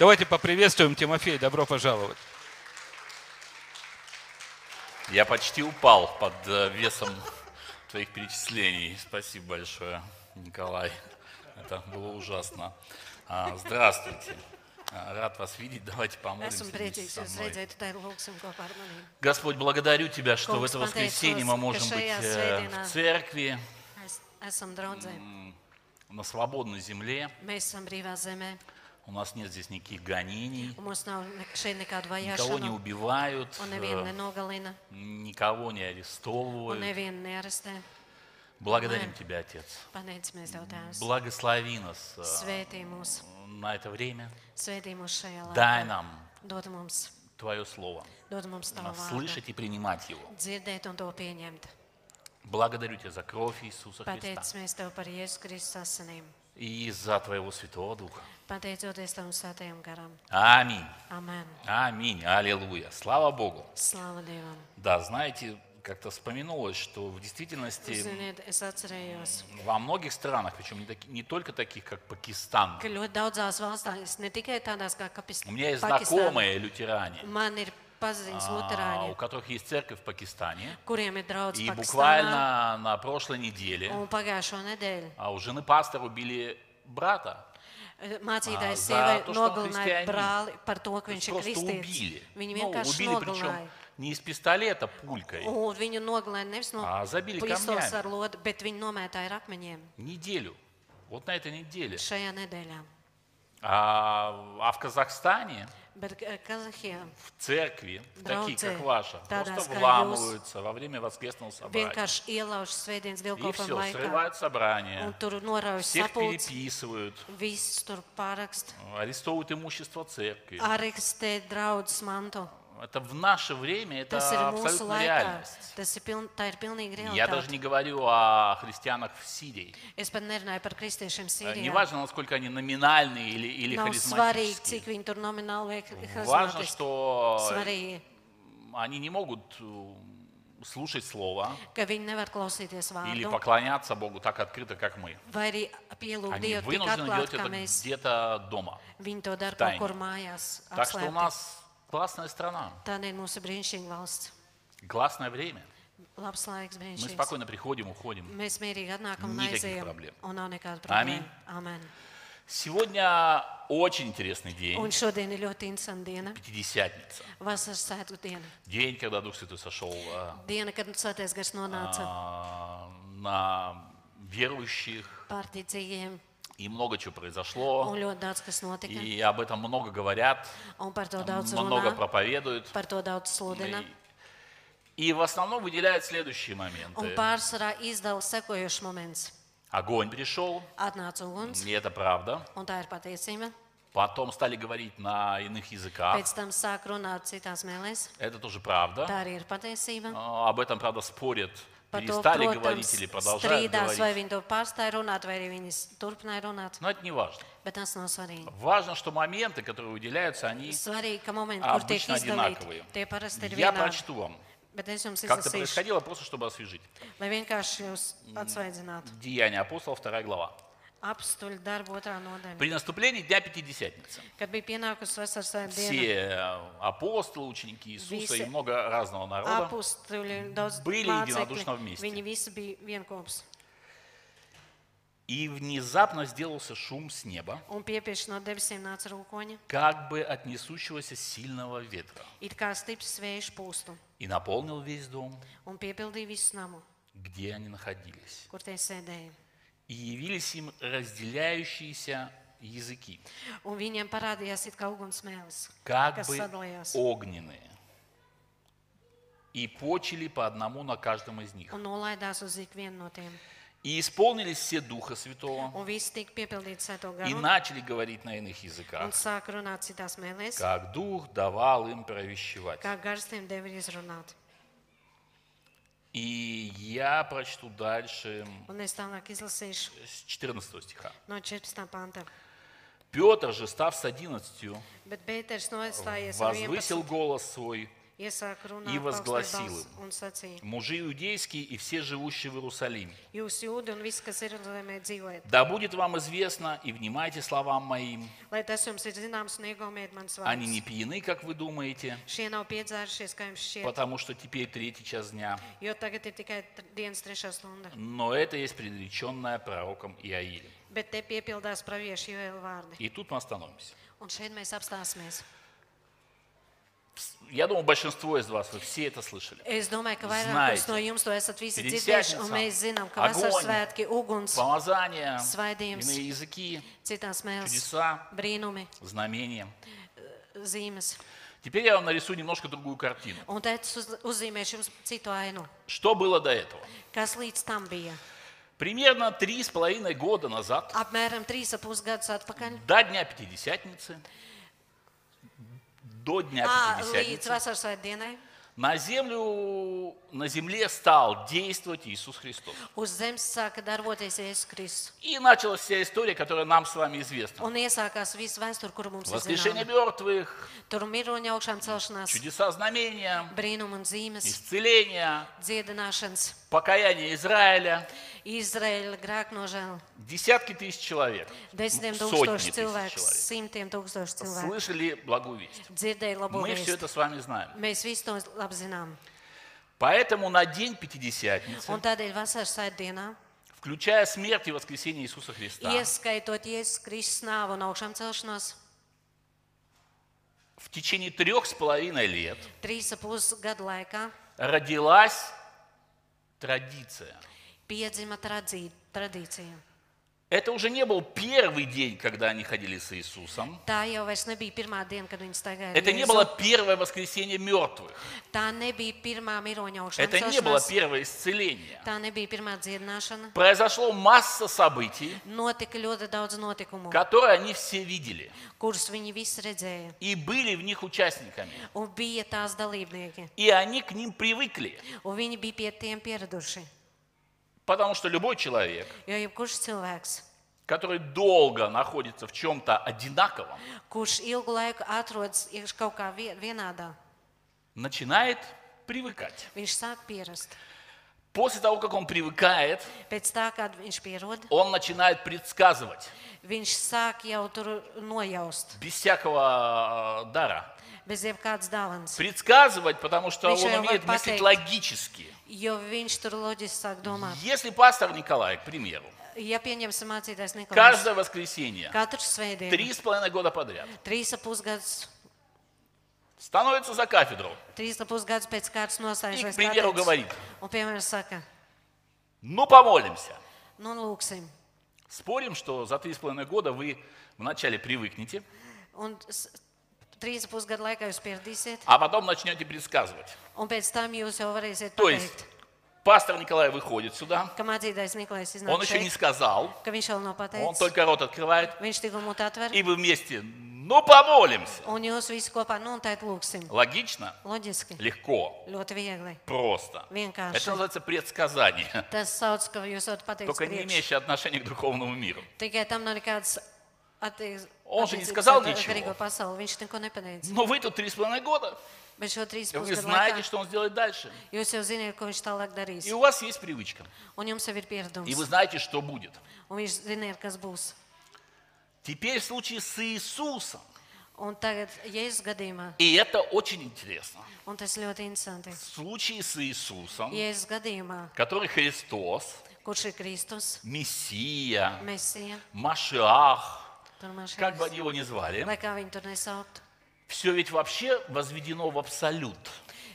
Давайте поприветствуем Тимофей. Добро пожаловать. Я почти упал под э, весом твоих перечислений. Спасибо большое, Николай. Это было ужасно. А, Здравствуйте. А, Рад вас видеть. Давайте помолимся со мной. Господь, благодарю Тебя, что в это воскресенье мы можем быть э, в церкви, на свободной земле. У нас нет здесь никаких гонений. Никого не убивают, э, никого не арестовывают. Благодарим. Тебя, Отец. Благослови нас э, на это время. Дай нам Твое Слово. Слышать и принимать его. Благодарю Тебя за кровь Иисуса Христа Pateicamies Tev par Jēzus Kristus asinīm. и за Твоего Святого Духа. Pateicoties Tavam svētajam garam. Аминь. Amen. Аминь. Аллилуйя. Слава Богу. Slava Dievam. Да, знаете, как-то вспоминулось, что в действительности Ziniet, es atcerējos, во многих странах, причем не, таки- не только таких, как Пакистан, ka ļoti daudzās valstīs, ne tikai tādās kā Kapis- у меня есть Pakistāna, знакомые лютеране, man ir paziņas а, у luterāņi, которых есть церковь в Пакистане. kuriem ir draudz И Pakistānā. буквально на прошлой неделе Un pagājušo nedēļu а, у жены пастора убили брата. eh, mācītājs за sievai nogalināja brāli par to, ka viņš ir kristietis. Viņu Ну, vienkārši причем nogalināja. не из пистолета пулькой. Un viņu nogalināja nevis no А, забили камнями. ar lodu, bet viņu nomētāja ar akmeņiem Неделю. Вот на этой неделе. šajā nedēļā. А, а в Казахстане eh, в церкви, такие Draudze, как ваша, просто вламываются во время воскресного собрания. И все, срывают собрание, tur norauj всех переписывают, арестовывают имущество церкви. Это в наше время, это абсолютно реальность. Я даже не говорю о христианах в Сирии. Э. Неважно, насколько они номинальные или, или харизматические. Важно, что они не могут э, слушать Слово или поклоняться Богу так открыто, как мы. Они вынуждены делать это где-то дома. Так что у нас классная страна, brīnišķīga valsts. классное время. Labs laiks, Мы спокойно приходим, уходим. Mēs mierīgi atnākam un Никаких aizējam. проблем. Un nav nekāda Аминь. problēma. Amen. Сегодня очень интересный Un день, šodien ir ļoti interesanta diena. Пятидесятница. Vasaras svētku diena. День, когда Дух Святой сошел э, Diena, kad svētais gars nonāca а, на верующих, pārticīgiem. И много чего произошло, и об этом много говорят, много проповедуют. И, и в основном выделяют следующие моменты. Огонь пришел, и это правда. Потом стали говорить на иных языках. Это тоже правда. А, Об этом, правда, спорят. Par to, Перестали protams, говорить или продолжают strīdās, vai говорить. viņi to pārstāja runāt, vai arī viņi s- turpināja runāt. Но это не важно. Bet tas nav svarīgi. Важно, что моменты, которые выделяются, они... Svarīgi, ka momenti, kur tiek Обычно izdalīti, одинаковые. tie parasti ir Я vienādi. прочту вам. Bet es jums Как это izlasīšu, происходило, просто чтобы освежить. lai vienkārši jūs atsvaidzinātu. Деяния апостолов, вторая глава. При наступлении Дня Пятидесятницы. Все э, апостолы, ученики Иисуса и много разного народа Были единодушно вместе. И внезапно сделался шум с неба, как бы от несущегося сильного ветра, и наполнил весь дом, где они находились. И явились им разделяющиеся языки, Un viņiem parādījās it kā ugunsmēlis, как kas бы sadalījās огненные, и почили по одному на каждом из них. un nolaidās uz ikvienu no tiem. И исполнились все Духа Святого, Un viss tika piepildīts sēto и garu, начали говорить на иных un языках, sāk runāt citās mēlēs, как Дух давал им провещевать. kā gars tiem deva izrunāt. И я прочту дальше Un es tālāk izlasīšu с 14 стиха. no 14. panta. Петр же, став с одиннадцатью, Bet Pēters nostājies ar возвысил 11, голос свой И возгласил им. мужи иудейские и все живущие в Иерусалиме. Да будет вам известно и внимайте словам моим. Они не пьяны, как вы думаете, потому что теперь третий час дня. Но это есть предреченное пророком Иаилем. И тут мы остановимся. Un šeit mēs apstāsimies. Я думаю, большинство из вас, вы все это слышали. Es domāju, ka Знаете, vairākus no jums to esat visi перед dzirdējuši, un пятницām mēs zinām, ka огонь, vasaras svētki, uguns, Помазание, Svaidījums. иные языки, citās mēles, чудеса, brīnumi, знамения. zīmes. Теперь я вам нарисую немножко другую картину. Un te es uz- uzzīmēšu jums citu ainu. Что было до этого? Kas līdz tam bija? Примерно три с половиной года назад, Apmēram trīs ap pus gadus atpakaļ. до Дня Пятидесятницы, до Дня Ā, līdz Пятидесятницы, на землю, на земле стал действовать Иисус Христос. darboties Jēzus Kristus. И началась вся история, которая нам с вами известна. Воскрешение мертвых, чудеса, знамения, исцеления, покаяние Израиля. Izraēla grēknožēla. Десятки тысяч человек, Desmitiem тысяч человек simtiem tūkstoši cilvēku слышали благую весть. dzirdēja labo Мы все это с вами знаем. Mēs visi to labi zinām. Поэтому на день Пятидесятницы, Un tādēļ vasaras svētdienā, включая смерть и воскресение Иисуса Христа, ieskaitot Jēzus Kristus nāvu un augšām celšanos, в течение трех с половиной лет trīs ap pus gadu laikā родилась традиция. piedzima tradī- tradīcija. Это уже не был первый день, когда они ходили с Иисусом. Tā jau vairs nebija pirmā diena, kad viņi staigāja. ar Это не было первое воскресение мертвых. Tā nebija pirmā miroņa augšām Это не было первое исцеление. Tā nebija pirmā dziedināšana. Произошло масса событий, Notika ļoti daudz notikumu, которые они все видели kurus viņi visi redzēja. и были в них участниками. Un bija tās dalībnieki. И они к ним привыкли, Un viņi bija pie tiem pieraduši. Потому что любой человек, который долго находится в чем-то одинаковом, начинает привыкать. После того, как он привыкает, он начинает предсказывать. без всякого э, дара. Bez jebkādas dāvanas. Предсказывать, потому что Viņš он умеет мыслить pateikt. логически. Jo viņš tur loģiski sāk domāt. Если пастор Николай, к примеру, Ja pieņemsim mācītājs Nikolais, каждое воскресенье, katru svētdienu, три с половиной года подряд, trīs ap pusgadus, становится за кафедру trīs ap pusgadus pēc kārtas и, к примеру, говорит, un, piemēram, saka, ну помолимся. nu, lūksim. Спорим, что за три с половиной года вы вначале привыкнете, Un s- trīs ap pusgadu laikā jūs pieradīsiet, а потом начнете предсказывать. un pēc tam jūs jau varēsiet То есть pateikt, пастор Николай выходит сюда, mācītājs Nikolais он iznāk еще не šeit, сказал, ka viņš vēl nav он pateicis. только рот открывает, Viņš tikko mūtu atver, и вы вместе, ну помолимся. un jūs visi kopā, nu, un tā lūksim. Логично, Loģiski, легко, ļoti viegli, просто. Это vienkārši. называется предсказание, Tas sauc, ka jūs varat pateikt только не priekš. имеющее отношения к духовному миру. Tikai tam nav nekādas Он же не сказал ничего. Но вы тут три с половиной года, Bet šo trīs и вы знаете, что он сделает дальше. jūs jau zināt, ko viņš tālāk darīs. И у вас есть привычка, Un jums jau ir и вы знаете, что будет. Un viņš kas būs. Теперь в случае с Иисусом, Un tagad, Jēzus gadījumā, и это очень интересно, un tas ļoti interesanti, в случае с Иисусом, Jēzus gadījumā, который Христос, kurš ir Kristus, Мессия, Mesija, Машиах, как бы они его ни звали, все ведь вообще возведено в абсолют.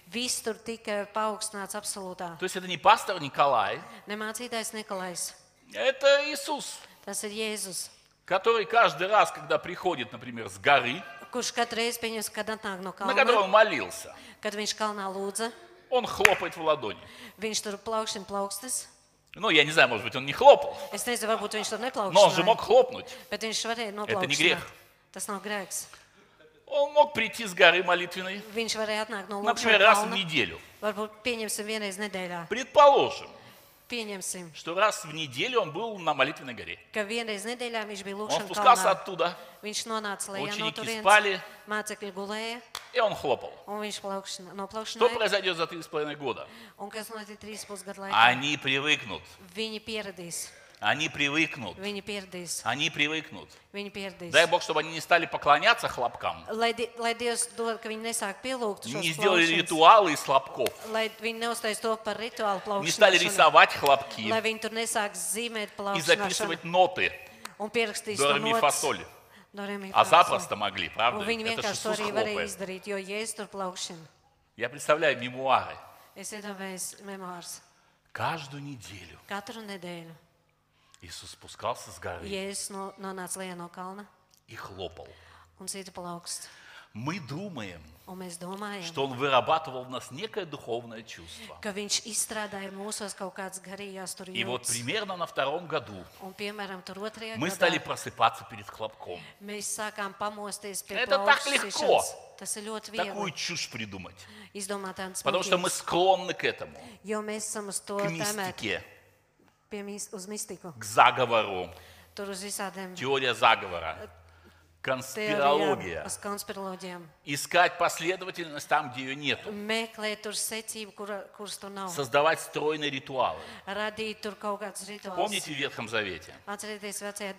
Viss tur tika paaugstināts absolūtā. То есть это не пастор Николай, Nikolais, это Иисус, tas ir Jēzus, который каждый раз, когда приходит, например, с горы, kurš katru reizi pieņems, kad atnāk no на он молился, kad viņš kalnā lūdza, он хлопает в ладони. viņš tur. Ну, я не знаю, может быть, он не хлопал, Es nezinu, varbūt viņš tur но он же мог хлопнуть. bet viņš varēja Это не грех. noplaukt. Tas nav grēks. Он мог прийти с горы молитвенной, Viņš varēja atnākt no например, раз в неделю. Varbūt pieņemsim vienreiz nedēļā. Предположим, Pieņemsim, что раз в неделю он был на молитвенной горе. ka vienreiz nedēļā viņš bija Он спускался kalnā. оттуда, Viņš nonāca lejā no Ученики turienes. спали. Mācekļi gulēja, И он хлопал. un viņš plaukšana, Что noplaukšanāja. произойдет за три с половиной года? Un kas notiek trīs pusgadu laikā? Они привыкнут. Viņi pieradīs, Они привыкнут. viņi pieradīs, Они привыкнут. viņi pieradīs. Дай Бог, чтобы они не стали поклоняться хлопкам. Lai, di- lai Dievs dod, ka viņi nesāk pielūgt Не сделали ритуалы из хлопков. Lai viņi neuztais to par rituālu Не стали рисовать хлопки Lai viņi tur nesāk zīmēt и записывать ноты. un pierakstīs До, to ре, ми, nots. фа, соль. Do, re, mi, А запросто могли, правда? Viņi Это ж vienkārši to Иисус arī varēja хлопает. izdarīt, jo Jēzus tur plaukšana. Я представляю мемуары. Es iedomājos memoārs. Каждую неделю Katru nedēļu Иисус спускался с горы Jēzus no, nonāca lejā no kalna и хлопал. un cita. Мы думаем, Un mēs domājam, что Он вырабатывал в нас некое духовное чувство. ka viņš izstrādāja mūsos kaut kādas garīgās tur И вот примерно на втором году Un, piemēram, tur otrajā мы стали просыпаться перед хлопком. mēs sākām pamosties pie Это так легко. plaukšanas. Tas ir ļoti Такую чушь придумать. izdomāt Потому что мы склонны к этому, jo mēs esam uz to к мистике, uz mistiku. к заговору, Tur uz visādiem теория заговора, конспирология. Искать последовательность там, где ее nav. Создавать стройные ритуалы. Помните в Ветхом Завете?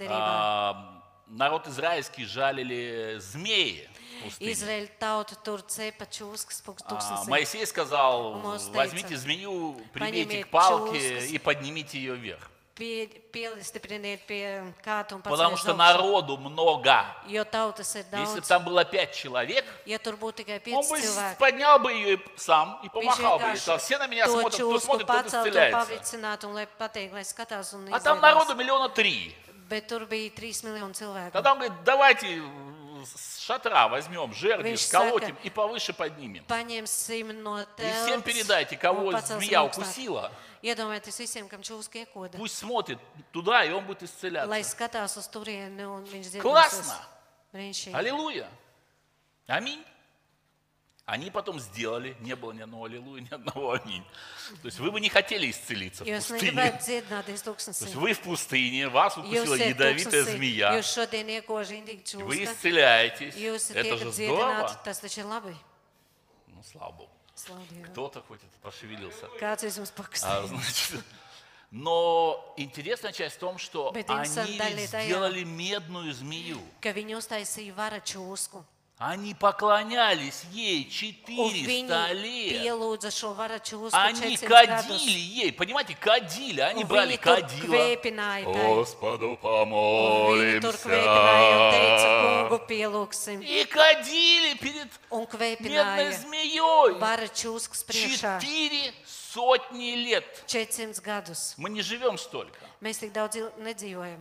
А, народ израильский жалили змеи в пустыне. Izraēļa tauta tur cepa čūskas А. Моисей сказал, возьмите змею, «Поднимите к палке чушкас». и поднимите ее вверх. Потому что народу много. Если бы там было пять человек, он бы поднял бы ее сам и помахал бы. И сказал, все на меня смотрят, кто смотрит, тот исцеляется. А там народу миллиона три. Bet tur bija 3 miljoni cilvēku. Тогда он говорит, давайте с шатра возьмем, жерди, сколотим и повыше поднимем. No И всем передайте, кого змея укусила, Iedomājieties visiem, kam čūska iekoda. пусть смотрит туда, и он будет Lai исцеляться. skatās uz turieni un viņš dzirdēs. Классно! Аллилуйя! Аминь. Они потом сделали, не было ни одного аллилуйя, ни одного аминь. То есть вы бы не хотели исцелиться в пустыне. То есть вы в пустыне, вас укусила ядовитая змея, вы исцеляетесь. Это же здорово. Ну, слава Богу. Кто-то хоть это пошевелился. А, значит, но интересная часть в том, что они сделали medную змею. Они поклонялись ей Un 400 viņi лет. Они 400 кадили ей, понимаете, кадили, они брали кадила. Господу помолимся. И кадили перед медной змеей. Четыре сотни лет. 400 gadus. Мы не живем столько.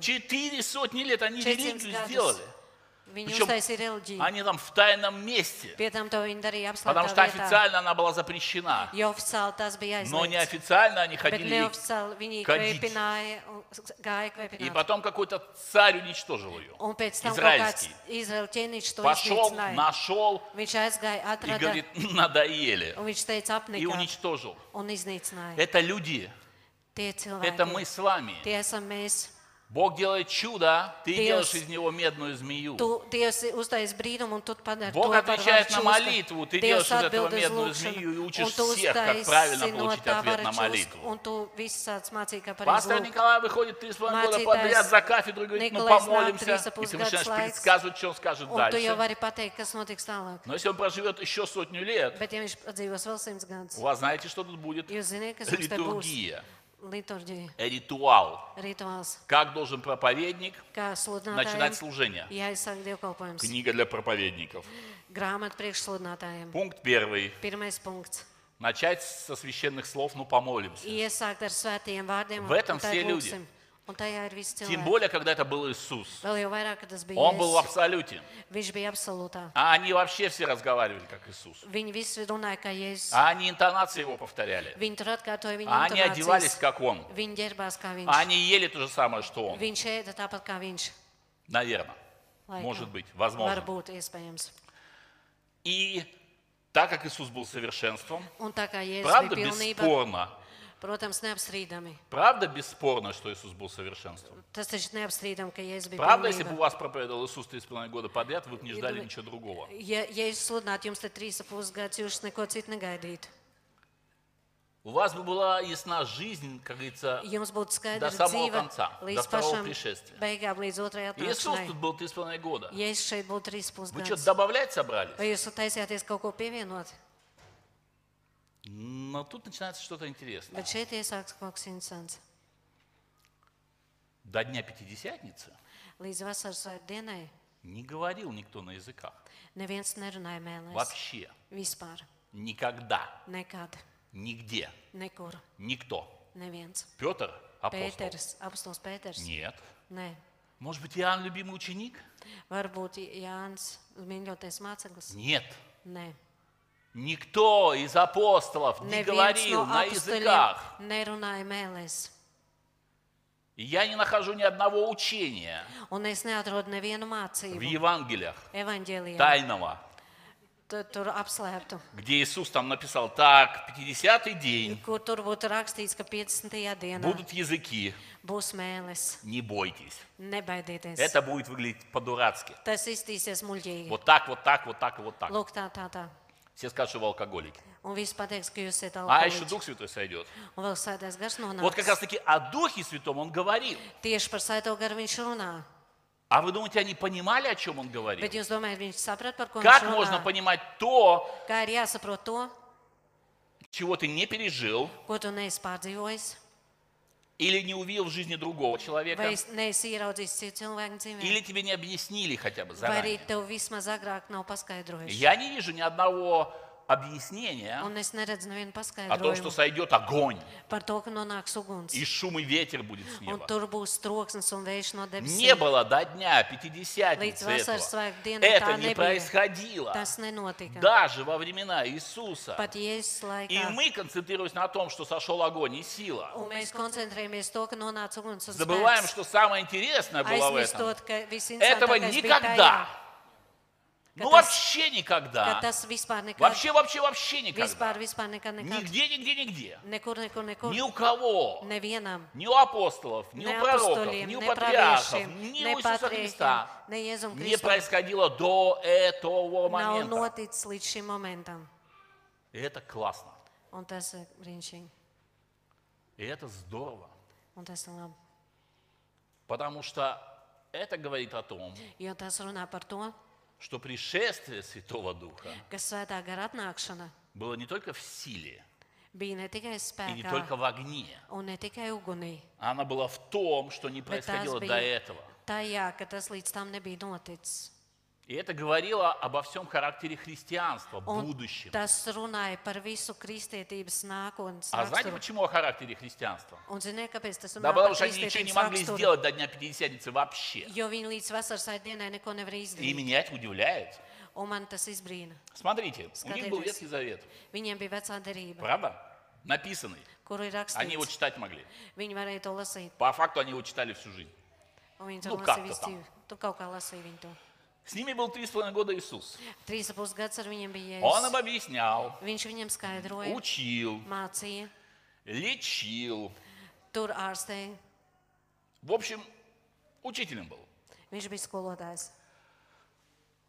Четыре сотни лет они 400 религию gadus. сделали. Viņi Причем uztaisīja reliģiju. Они там в тайном месте. Pie tam to viņi darīja Потому apslēptā что vietā. официально она была запрещена. Jo oficiāli tas bija Но aizliegts. неофициально они Bet ходили. ей- neoficiāli viņi kadīt. kvēpināja un gāja И kvēpināt. потом какой-то царь уничтожил ее. Un pēc tam kaut kāds Израильский. Izraēla ķēniņš to Пошел, iznīcināja. нашел Viņš aizgāja, и atrada говорит, надоели. un viņš teica И уничтожил. un iznīcināja. Это люди. Tie Это мы с вами. tie esam mēs. Бог делает чудо, ты Dievs- делаешь из него медную змею. Tu, Dievs uztais brīnumu un tu padari Бог to отвечает на молитву, ты Dievs делаешь из этого медную змею и учишь всех, как правильно получить ответ на молитву. Пастор. Николай выходит три с половиной года подряд за кафедру и говорит, ну Nikolais nāk помолимся. И ты начинаешь предсказывать, что он скажет дальше. Но если он проживет еще сотню лет, у вас знаете, что тут будет? Литургия, Ритуал. Как должен проповедник начинать служение? Книга для проповедников. Пункт первый. Начать со священных слов, ну помолимся. В этом все люди. Тем более, когда это был Иисус. Он был в абсолюте. А они вообще все разговаривали, как Иисус. А они интонации его повторяли. А они одевались, как он. А они ели то же самое, что он. Наверное. Может быть, возможно. И так как Иисус был совершенством, правда, бесспорно, Protams, neapstrīdami. Правда бесспорно, что Иисус был совершенством? Tas taču neapstrīdam, ka Jēzus bija Правда, если бы у pilnība. вас проповедовал Иисус 3,5 года подряд, вы бы не ждали ничего другого? Ja, ja jūs sludinātu, jums te trīs ap pusgads, jūs neko citu negaidītu. У вас бы была ясна жизнь, как говорится, Jums būtu До самого dzīve конца, до līdz второго pašam пришествия. beigām, līdz otrajai Иисус atnākšanai. тут был 3,5 года. Ja es šeit būtu trīs Вы pusgadus, добавлять собрались? vai jūs taisījāties kaut ko pievienot? Но тут начинается что-то интересное. Bet šeit iesāks kaut kas interesants. До Дня Пятидесятницы Līdz vasaras svētdienai не говорил никто на языках. neviens nerunāja mēlēs. Вообще. Vispār. Никогда. Nekad. Nigде. Nekur. Никто. Neviens. Петр апостол? Pēters. Нет. Nē. Может быть, Иоанн любимый ученик? Varbūt Jānis, mīļotais māceklis. Нет. Nē. Никто из апостолов не Neviens говорил no на языках. mēlēs. И я не нахожу ни одного учения Un es neatrodu nevienu в mācību Евангелиях evaņģēlijā, тайного, tu, tur apslēptu, где Иисус там написал, так, 50-й день, kur tur būtu rakstīts, ka 50. dienā будут языки, būs mēlis. не бойтесь. Nebaidieties. Это будет выглядеть по-дурацки. Tas iztīsies muļķīgi. Вот так, вот так, вот так и вот так. Lūk, tā, tā, tā. Все скажут, что вы алкоголики. Un viss pateiks, ka jūs esat А еще alkoholiķi. Дух Святой сойдет. Un vēl sēdēs gars Вот как раз таки о Духе Святом он говорил. Tieši par sēto garu viņš runā. А вы думаете, они понимали, о чем он говорил? Bet jūs domājat, viņš saprat, par ko Как viņš можно runā? понимать то, Kā ir jāsaprot to, чего ты не пережил ko tu neesi pārdzīvojis, или не увидел в жизни другого человека, или тебе не объяснили хотя бы заранее? Я не вижу ни одного nevienu о том, что сойдет огонь, и шум и ветер будет с неба. Не было до дня Пятидесятницы этого. Это не происходило. Даже во времена Иисуса. И мы концентрируемся на том, что сошел огонь и сила. Забываем, что самое интересное было в этом. Этого никогда. Ну вообще никогда. Вообще, вообще, вообще никогда. vispār, vispār nekad, nekad, Нигде, нигде, нигде. nekur, nekur, nekur, Ни у кого. nevienam, Ни у апостолов, ни у пророков, ни у патриархов, ни у Иисуса Христа не происходило до этого nav момента. noticis līdz šim momentam. И это классно. Un tas ir brīnišķīgi, И это здорово. un tas ir labi. Потому что это говорит о том, Jo tas runā par to, что пришествие Святого Духа было не только в силе bija ne tikai и не только в огне. un ne tikai ugunī, Она была в том, что не происходило до этого. tajā, ka tas līdz tam nebija noticis. И это говорило обо всем характере христианства, Un будущем. tas runāja par visu kristietības nākotnes А знаете, raksturu. почему о характере христианства? Un ziniet, kāpēc tas Да потому что они ничего не kristietības могли raksturu? сделать до Дня Пятидесятницы вообще. Jo viņi līdz vasaras dienai neko nevar И izdarīt. меня это удивляет. Un man tas izbrīna. Смотрите, у них был Скажите. Ветхий Завет, Viņiem bija vecā derība, правда? Написанный. ir Они его rakstīts. читать могли. Viņi varēja to lasīt. По факту они его читали всю жизнь. Un viņi Nu, kā lasīja tu visu tam? dzīvi. Tu kaut kā lasīji viņu to. С ними был три с половиной года Иисус. Gads ar viņiem bija Он им объяснял, Viņš viņiem skaidroja, учил, mācīja, лечил. tur ārstēja. В общем, учителем был. Viņš bija skolotājs.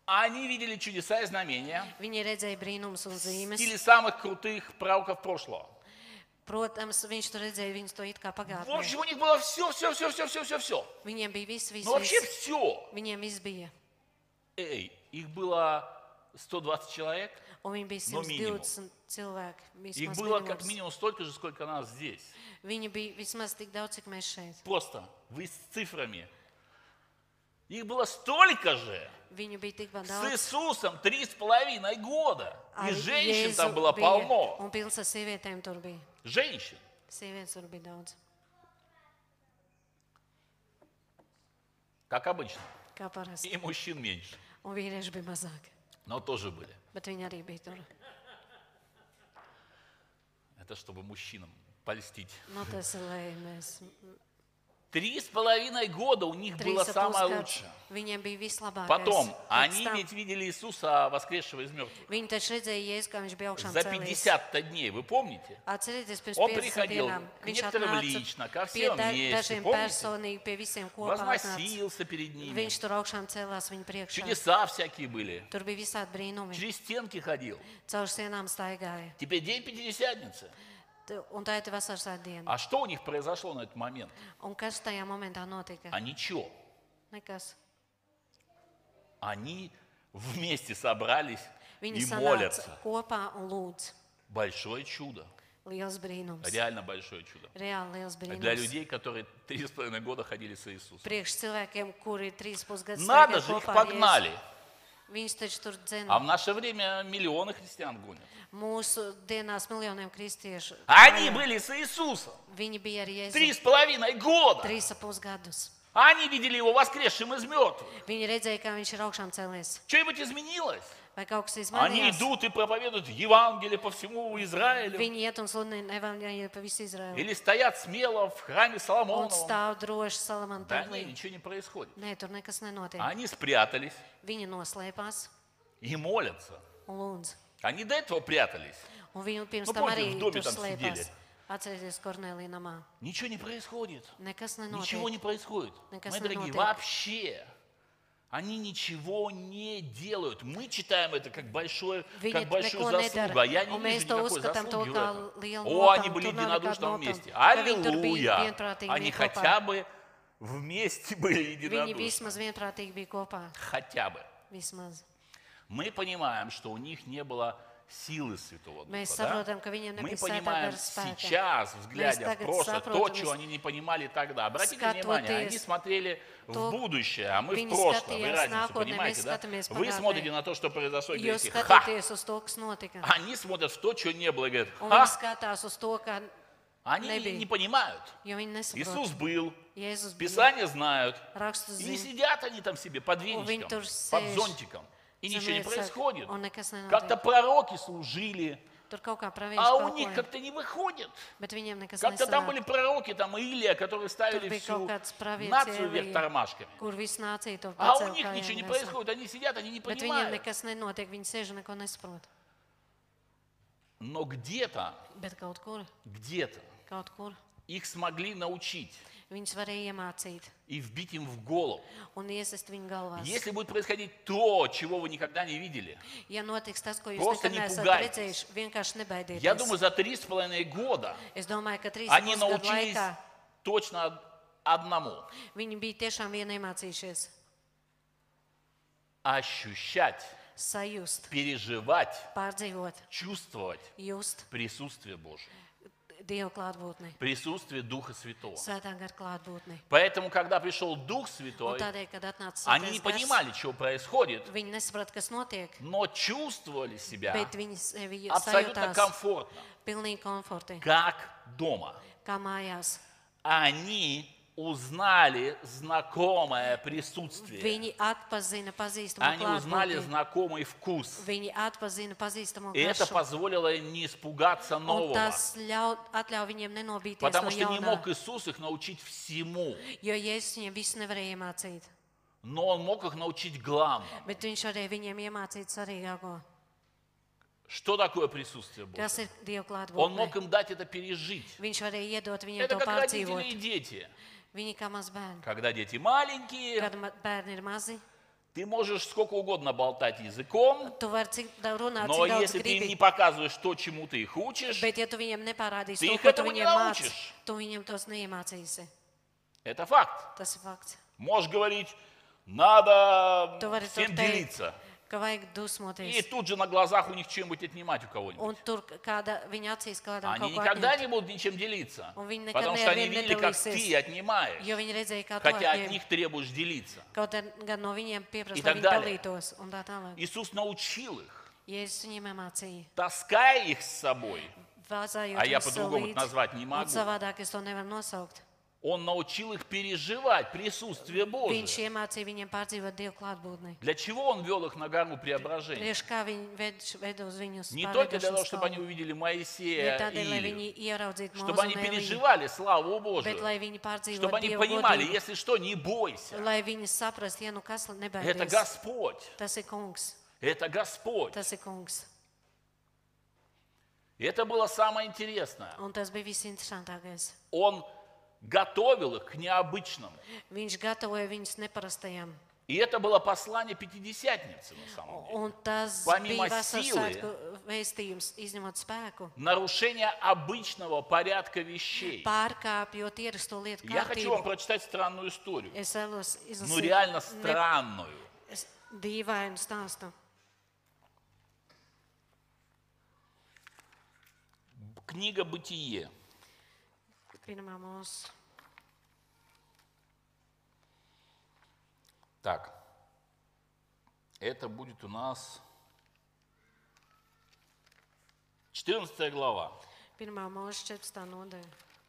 Они видели чудеса и знамения Viņi redzēja brīnumus un в zīmes. стиле самых крутых пророков прошлого. Protams, viņš tur redzēja viņus to it kā В pagātnē. общем, у них было все, все, все, все, все, все, все. Viņiem bija viss, viss, Ну вообще viss. все. Viņiem viss bija. Эй, их было 120 человек. Un viņi bija No minimum. 120 cilvēki. Их Vismaz было как minimums. минимум столько же, сколько нас здесь. Viņi bija vismaz tik daudz, cik mēs šeit. Просто вы с цифрами. Их было столько же. Viņu bija tikpat С daudz. Иисусом три с половиной года. И Ar женщин Jēzu там было bija, полно. Un pilns ar sievietēm tur bija. Женщин. Sievietes tur bija daudz. Как обычно. Kā parasti. И мужчин меньше. Un vīrieši bija mazāk. Но тоже были. Bet viņi arī bija tur. Это чтобы мужчинам польстить. Nu, tas lai mēs Три с половиной года у них было самое лучшее. Потом, они ведь видели Иисуса, воскресшего из мертвых. За cēlies. 50 дней, вы помните? Он 50 приходил к некоторым лично, ко всем вместе, помните? Возносился перед ними. Чудеса всякие были. Через стенки ходил. Теперь день Пятидесятницы. Un tā ir vasaras svētdiena. А что у них произошло на этот момент? Un kas tajā momentā notika? А ничего. Nekas. Они вместе собрались Viņi и молятся. kopā un lūdz. Большое чудо. Liels brīnums. Реально большое чудо. Reāli liels Для brīnums. людей, которые три с половиной года ходили с Иисусом. Priekš cilvēkiem, kuri trīs pusgadus Надо же, их погнали. Jēzu. Viņš taču tur А dzina. в наше время миллионы христиан гонят. Mūsu dienās miljoniem kristiešu. Они были с Иисусом Viņi bija ar три Jēzu с половиной года. trīs ap pusgadus. Они видели его воскресшим из мертвых. Viņi redzēja, kā viņš ir augšām cēlies. Что-нибудь изменилось? Vai kaut kas Они izmainījās? идут и проповедуют Евангелие по всему Израилю. Viņi iet un sludina evaņģēliju pa visu Izraelu. Или стоят смело в храме Un Соломонова. stāv droši Salamana Да не, templī. ничего не происходит. Nē, tur nekas nenotiek. Они спрятались Viņi noslēpās и молятся. un lūdz. Они до этого прятались. Un viņi pirms Nu, tam помните, arī в доме tur там slēpās. сидели. Atcerieties, Kornelija namā. Ничего не происходит. Nekas Ничего не nenotiek. происходит. Мои дорогие, вообще они ничего не делают. Мы читаем это как, большое, как большую заслугу, а я не вижу никакой заслуги в этом. О, они были nekāda вместе. Аллилуйя! Они хотя бы вместе были единодушны. Хотя бы. Мы понимаем, что у них не было силы Святого Духа. Да? Мы понимаем сейчас, глядя в прошлое, то, чего они не понимали тогда. Обратите внимание, они смотрели в будущее, а мы в прошлое. Вы разницу понимаете, да? Вы смотрите на то, что произошло, и говорите, ха! Они смотрят в то, чего не было, и говорят, ха! Они nebija. не понимают. Иисус был, Писание знают. И не сидят они там себе под веничком, под зонтиком. И ничего не происходит. Как-то пророки служили, Tur kaut kā pravieši а у них как-то не выходит. Как-то там были пророки, там Илия, которые ставили всю нацию вверх тормашками. А у них ничего не происходит, они сидят, они не понимают. Но где-то, где-то их смогли научить viņus varēja iemācīt и вбить им в голову. un iesist viņu galvās. Если будет происходить то, чего вы никогда не видели, Ja notiks tas, ko jūs Просто не пугайтесь. я думаю, за три с половиной года Es domāju, ka trīs они научились laikā точно одному viņi bija tiešām vien iemācījušies ощущать, sajust, переживать, чувствовать just присутствие Божие, Присутствие Духа Святого. svētā gara klātbūtni. Поэтому, когда пришел Дух Un Святой, tādēļ, kad atnāca они не gars, понимали, что происходит, viņi nesaprata, kas notiek, но чувствовали себя bet viņi sevi абсолютно sajūtās комфортно, pilnīgi komforti, как дома. kā mājās. Они узнали знакомое присутствие. Viņi atpazina pazīstamo Они узнали знакомый вкус. Viņi atpazina pazīstamo И это позволило им не испугаться Un нового. tas ļauj, atļauj viņiem nenobīties Потому no что не мог Иисус их научить всему, jo Jēzus viņiem visu nevarēja iemācīt. но Он mог их научить главному. Bet viņš varēja viņiem iemācīt svarīgāko. Что такое присутствие Божье? Он klātbūtne. им дать это пережить. Это как родители и дети. Viņi kā maz bērni. Когда дети маленькие, Kad ma- bērni ir mazi, ты можешь сколько угодно болтать языком, tu vari cik daudz runāt, но cik daudz если ты им не gribi. показываешь то, чему ты их учишь, Bet, ja tu viņiem neparādīsi Ты to, их ko tu этому не viņiem māci, научишь. tu viņiem tos neiemācīsi. это факт. Tas ir fakts. Можешь говорить, надо Tu vari всем tur teikt, делиться. И тут же на глазах у них чем-нибудь отнимать у кого-нибудь. Они никогда не будут ничем делиться. Потому что они видели, как ты отнимаешь. Хотя от них требуешь делиться. И так далее. Иисус научил их, iemācīja, таская их с собой. А я по-другому назвать не могу. Он научил их переживать присутствие Viņš Божие. iemācīja viņiem pārdzīvot Dievu klātbūtni. Для чего он вел их на гору преображения? Priekš kā viņi ved, ved uz viņus Не только для того, чтобы они увидели Моисея и ieraudzītu чтобы они переживали славу bet Божию, lai viņi pārdzīvotu чтобы они Dievu понимали, godību, если что, не бойся. lai viņi saprastu, ja nu kas Это. Господь, Tas ir kungs, это Господь. tas ir kungs. И это было самое интересное. Visinteresantākais. Он готовил их к необычному. Viņš gatavoja viņus neparastajam. И это было послание Пятидесятницы на самом деле. Un tas Помимо bija силы, vēstījums, izņemot spēku. Нарушение обычного порядка вещей. Pārkāpjot ierasto lietu Я хочу вам kārtību. прочитать странную историю. Es vēlos Ну реально ne- странную. es- dīvainu stāstu. Книга Бытие. Mūsu Так. Это будет у нас 14 глава. Mūža 14. nodaļa.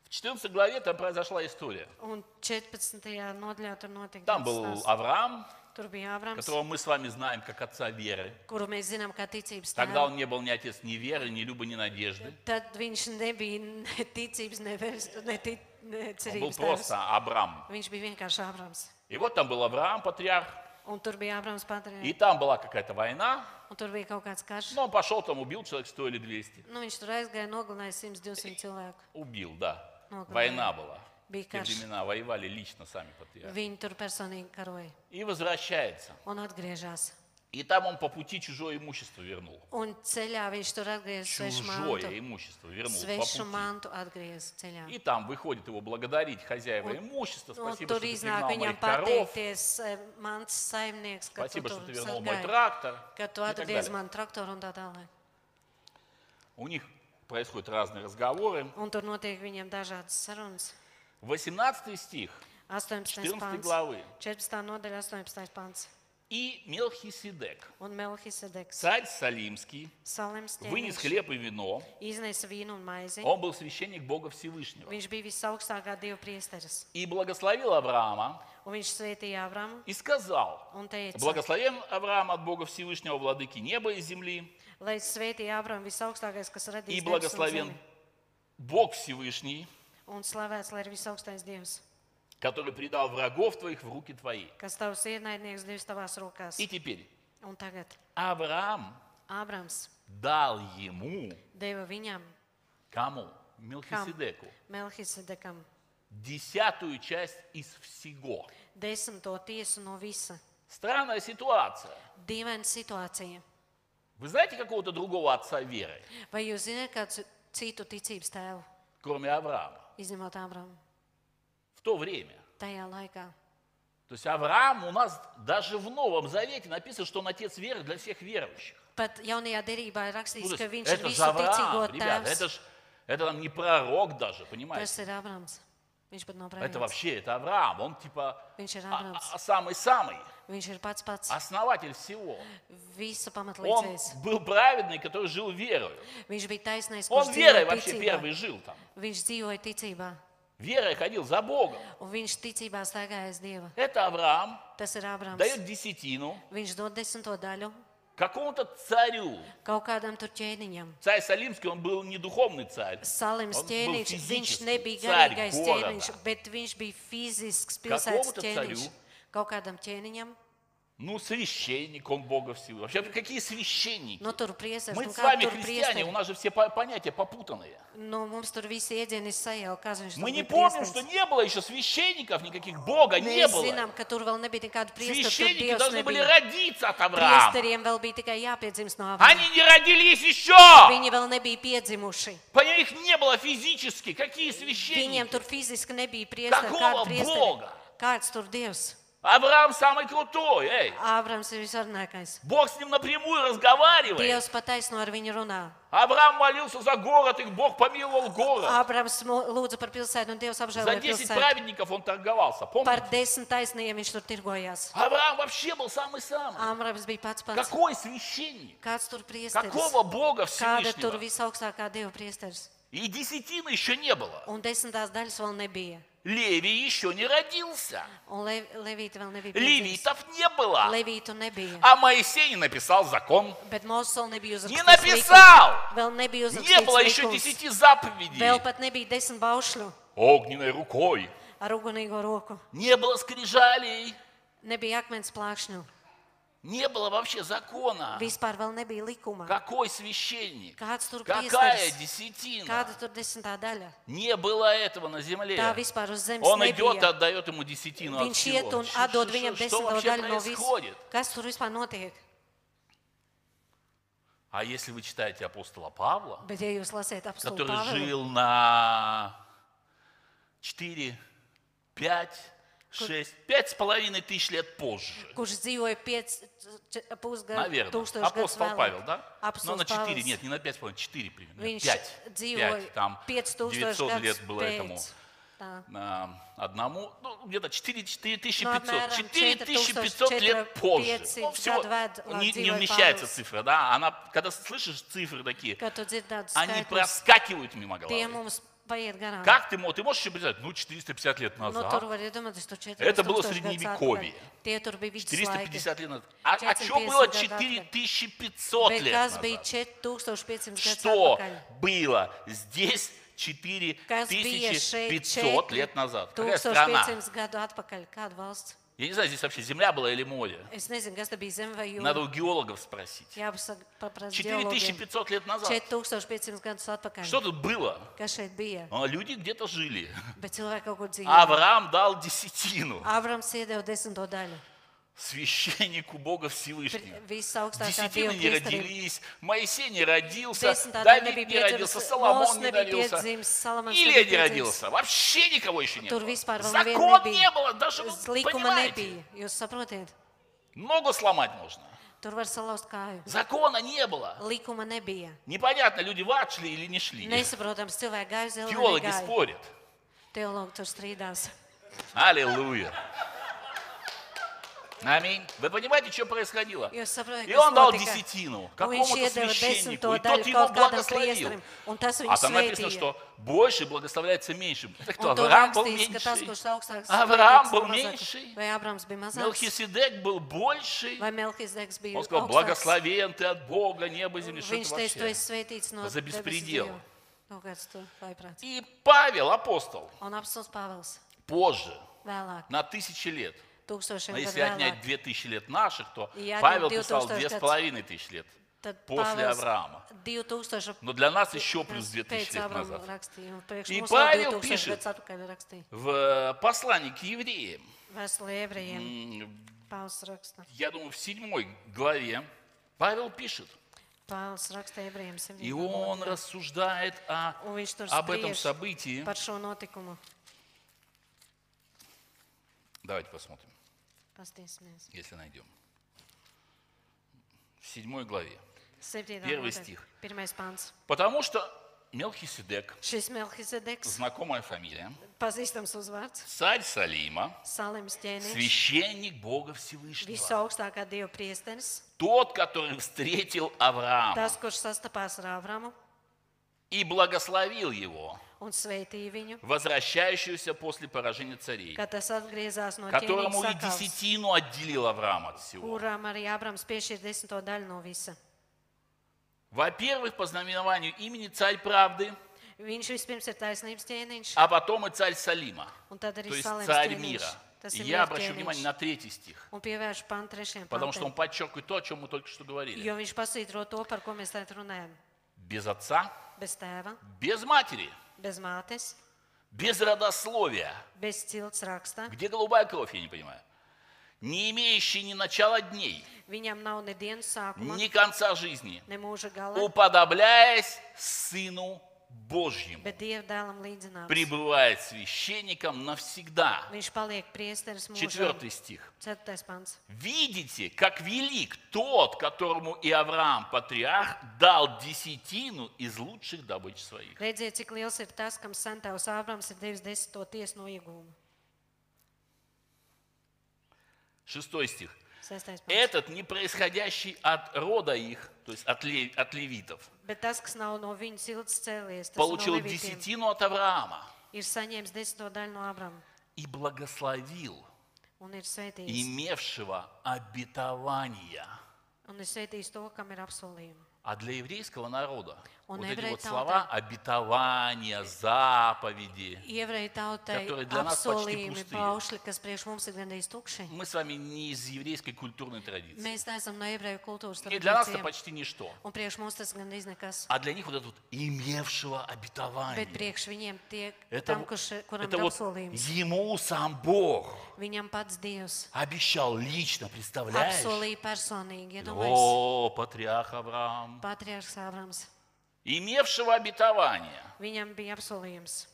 В 14 главе там произошла история. Un 14. nodaļā tur notika Там был. Авраам, Tur bija Ābrams, которого мы с вами знаем как отца веры. kuru mēs zinām kā ticības Тогда он не был ни отец ни веры, ни любы, ни надежды. Tad viņš nebija ne ticības, ne, vers- ne, ti- ne Он был просто Абрам. Viņš bija vienkārši Ābrams. И вот там был Авраам, патриарх, Un tur bija Ābrams и там была какая-то война. Un tur bija kaut kāds karš. Ну, он пошел там, убил человек 100 или 200. Nu, viņš tur aizgāja, nogalināja 100-200 cilvēku. Убил, да. Ну, да. Война была. Те времена воевали лично сами патриархи. И возвращается. Un atgriežas. И там он по пути чужое имущество вернул. Svešu mantu. Чужое имущество вернул по пути. И там выходит его благодарить хозяева имущества. Un Спасибо, что ты viņam моих коров. Спасибо, что ты вернул мой трактор. и так далее. У них происходят разные разговоры. Un tur notiek viņiem dažādas sarunas. 18 стих 18. 14 pāns. главы. 14. nodaļa, 18. pāns. И Мелхиседек, Un Melhisedeks, царь Салимский, Salims вынес хлеб и вино. maizi. Он был священник Бога Всевышнего. И благословил Авраама Abramu и сказал, teica, благословен Авраам от Бога Всевышнего, владыки неба и земли, kas и благословен. Бог Всевышний, Un slavēts, lai ir visaugstais dievs, который предал врагов твоих в руки твои. kas tavs ienaidnieks devis tavās rokās. И теперь Un tagad Авраам Abrams дал ему, deva viņam, кому? Мелхиседеку, Melhisedekam, десятую часть из всего. desmito tiesu no visa. Странная ситуация. Dīvaina situācija. Вы знаете какого-то другого отца веры, Vai jūs zināt kādu citu ticības tēvu, кроме Авраама, Izņemot Abramu, в то время? tajā laikā? То есть Авраам у нас даже в Новом Завете написано, что он отец веры для всех верующих. Pat jaunajā derībā ir rakstīts, то ka viņš ir visu ticīgo Авраам, tēvs. это же это там не пророк даже, понимаете? Tas ir Abrams. Viņš pat nav Это вообще, это Авраам, он типа Viņš ir а- Abrams. а- самый-самый, Viņš ir pats pats. основатель всего. Visu Он был праведный, который жил верою. Viņš bija taisnais, Он kurš верой dzīvoja вообще ticībā. первый жил там. Viņš dzīvoja ticībā. Верой ходил за Богом. Un viņš ticībā staigāja aiz Dieva. Это Авраам Tas ir Abrams. дает десятину Viņš dod desmito daļu какому-то царю. kaut kādam tur ķēniņam. Царь Салимский, он был не духовный царь. Salims Он был ķēniņš, viņš nebija garīgais ķēniņš, bet viņš bija fizisks pilsētas Какому-то ķēniņš. Kaut kādam ķēniņam. Ну, священник, он Бога всего. Вообще, какие священники? Nu, tur priesteris, Мы nu, с вами христиане, у priesteris. нас же все по- понятия попутанные. Mums tur visi iedienas sajau, viņš Мы не помним, что не было еще священников, никаких Бога не Mēs было. zinām, ka tur vēl nebija Священники должны были родиться от Авраама. Priesteriem vēl bija tikai jāpiedzimst no Avrama. Они не родились еще. Viņi vēl nebija piedzimuši. Понимаете, их не было физически. Какие Viņiem священники? tur fiziski nebija priesteri. Какого? Бога? Kāds tur Dievs? Авраам самый крутой. Эй, Ābrams ir visvarnākais. Бог с ним напрямую разговаривает. Dievs pataisno ar viņu runā. Авраам молился за город, и Бог помиловал город. Mu- lūdza par pilsētu, un Dievs За apžēloja 10 pilsētu. праведников он торговался. Par Помните? desmit taisnījiem viņš tur tirgojās. Авраам вообще был самый-самый. Ābrams bija pats pats. Какой священник? Kāds tur priesteris? Какого Бога Kāda tur Всевышнего? visaugstākā Dieva priesteris? И десятины еще не было. Un desmitās daļas vēl nebija. Левий еще не родился. Nebija piedzimis. Левитов не было. Levītu nebija. А Моисей не написал закон. Не uzrakstīts. написал! nebija Не было еще десяти заповедей. Vēl pat nebija desmit baušļu Огненной рукой. ar ugunīgo roku. Не было скрижалей. Nebija akmens plākšņu. Не было вообще закона. Vispār vēl nebija likuma. Какой священник? Kāds tur Какая priesteris? десятина? Kāda tur desmitā daļa? Не было этого на земле. Tā vispār uz zemes Он идет и отдает ему десятину от Viņš всего. iet un Ш- atdod ш- viņam Что desmito вообще daļu no visu. происходит? Kas tur vispār notiek? А если вы читаете апостола Павла, Bet, ja jūs lasāt apstulbu который Pāvelu, жил на 4, 5, 6, 5 с половиной тысяч лет позже. kurš dzīvoja 5 pusgadu Наверное. tūkstošu gadus Апостол Павел, да? Ну, Apostols на 4, Pāvils. нет, не на 5 с половиной, 4 примерно. Viņš 5. dzīvoja 5, там 5000 900 лет было этому pēc. Tā. а, одному, ну, где-то 4, Ну, 4500, apmēram 4500 лет позже. 4500 Ну, всего не, не вмещается цифра, да? Она, когда слышишь цифры такие, Kad tu dzirdi tādus они skaitļus, проскакивают мимо tie головы. mums paiet garām. Как ты, ты можешь себе представить, ну, 450 лет Nu, tur назад, var iedomāties, tur 4000 Это было средневековье. atpakaļ. Tie tur bija viduslaiki. 450 лет назад. А, а 450 что было год назад. 4500 Bet лет bija назад? 4500 gadus Что было здесь Kas bija šeit 4500 лет назад? Какая страна? 1500 gadu atpakaļ? Kāda valsts? Я не знаю, здесь вообще земля была или море. Надо у геологов спросить. Jāpasaka, paprasti geologiem. 4500 лет назад. 4500 gadus atpakaļ. Что тут было? А, Люди где-то жили. Авраам дал десятину Священнику Бога Всевышнего. Десятины не родились, Моисей не родился, Давид nebija не родился, Соломон не nebija родился, Илия nebija не родился. Вообще никого еще не было. Закон nebija. не было, даже понимаете. nebija. Ногу сломать можно. Tur var salauzt kāju. Закона не было. Likuma nebija. Непонятно, люди шли или не шли. Nesaprotams, cilvēki gāja uz zemi. Теологи спорят. Teologi tur strīdās. Аллилуйя. Аминь. Вы понимаете, что происходило? И он дал десятину какому-то священнику, и тот его благословил. А там написано, что больше благословляется меньшим. Это кто? Авраам был меньший. Авраам был меньший. Мелхиседек был больший. Bija Он сказал, благословен ты от Бога, неба и земли. Что это вообще? За беспредел. Vaiprāts. И Павел, апостол, позже, на тысячи лет, но если отнять vēlāk, две тысячи лет наших, то Павел 2000 писал две с лет. после Авраама. 2000 Но для нас еще плюс две pēc тысячи лет Abrama назад. И Павел 2000 пишет. В э, послании к евреям, я думаю, в седьмой главе, Павел пишет, Pāvils raksta ebrejiem 7. и он рассуждает о, об этом событии. Давайте посмотрим. Если найдем. В седьмой главе. 7. Первый стих. Потому что Мелхиседек, знакомая фамилия, царь Салима, священник Бога Всевышнего, тот, который встретил Авраама. И благословил его, un sveitīja viņu, возвращающегося после поражения царей, kad tas atgriezās no которому и ķēniņa десятину отделил Авраам от всего. kurām arī Ābrams piešķīra desmito daļu no visa. Во-первых, по знаменованию имени царь правды, Viņš vispirms ir taisnības ķēniņš, а потом и царь Салима, un tad то есть Salims царь ķēniņš. мира. Tas И ir я обращу внимание на третий стих, Un trešiem потому что он pantam, подчеркивает то, о чем мы только что говорили. jo viņš pasvītro to, par ko mēs tagad runājam. Без отца, Bez tēva, без матери, bez mātes, без родословия. bez cilts raksta. Где голубая кровь, я не понимаю. Не имеющий ни начала дней, Viņam nav ne dienas sākuma, ни конца жизни, ne mūža gala, уподобляясь Сыну Līdzināms. пребывает священником навсегда. Четвертый стих. Видите, как велик тот, которому и Авраам, патриарх, дал десятину из лучших добыч своих. Redziet, cik liels ir tas, kam sentāvs Ābrams ir devis desmito tiesu no iegūma. Шестой стих. Этот, не происходящий от рода их, то есть от, ле- от левитов, no cēlies, получил no десятину от Авраама. и благословил имевшего обетования. Un ir sveitījis to, kam ir apsolījumi. А для еврейского народа Он вот эти вот слова обетования, заповеди, Которые для нас почти пустые. мы с вами не из еврейской культурной традиции. No И для нас это почти ничто. Un. А для них вот это вот имевшего обетование. Это, tam, вот- это вот ему сам Бог viņam pats Dievs обещал лично, представляешь? apsolīja personīgi. Iedomājieties, О, патриарх Авраам. Patriārhs Ābrams. Имевшего обетование. Viņam bija apsolījums.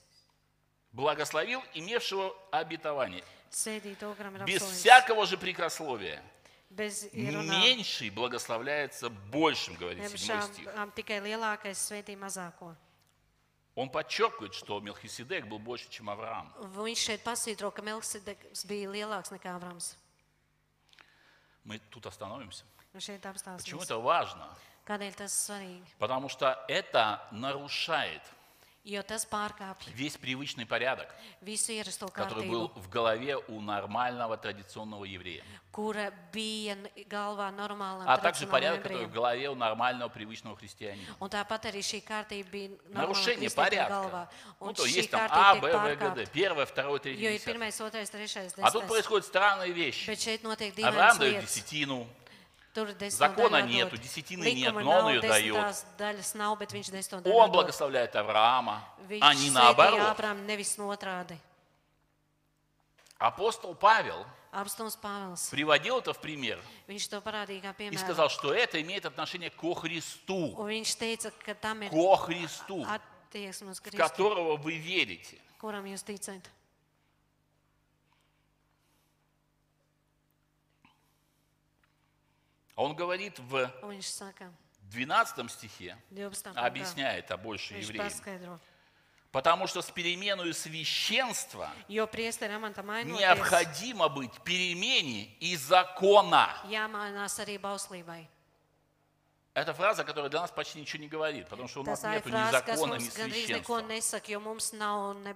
Благословил имевшего обетование. Sēdīt to, kuram ir Без apsolījums. всякого же прикословия. Bez ierunām. Меньший благословляется большим, говорит седьмой Šām, стих. ām, tikai lielākais svētī mazāko. Он подчеркивает, что Мелхиседек был больше, чем Авраам. Viņš šeit pasvītro, ka Melksideks bija lielāks nekā Abrams. Мы тут остановимся. Почему это важно? Потому что это нарушает Jo tas pārkāpj весь привычный порядок, visu ierasto который был kārtību, в голове у нормального традиционного еврея. kura bija n- galvā normālam А также tradicionālam порядок, который в голове у нормального привычного христианина. Un tāpat arī šī kārtība bija normāla Нарушение kristietim порядка. Ну, Un то šī есть там kārtība А, tiek Б, В, Г, Д. pārkāpta. Первое, второе, Jo третье, ir десятое. pirmais, otrais, trešais, А тут desmitais. происходят странные вещи. Bet šeit notiek Авраам dīvainas дает lietas. десятину, Закона нету, десятины нет, но он ее дает. он благословляет Авраама, а не наоборот. Апостол Павел приводил это в пример и сказал, что это имеет отношение ко Христу, ко Христу, в которого вы верите. kuram jūs ticat. Он говорит в Un viņš saka, 12 стихе, 12. pantā, объясняет, а больше евреям. Потому что с переменой священства необходимо быть перемене и закона. Это фраза, которая для нас почти ничего не говорит, потому что у нас нет ни закона, ни священства. nesaka,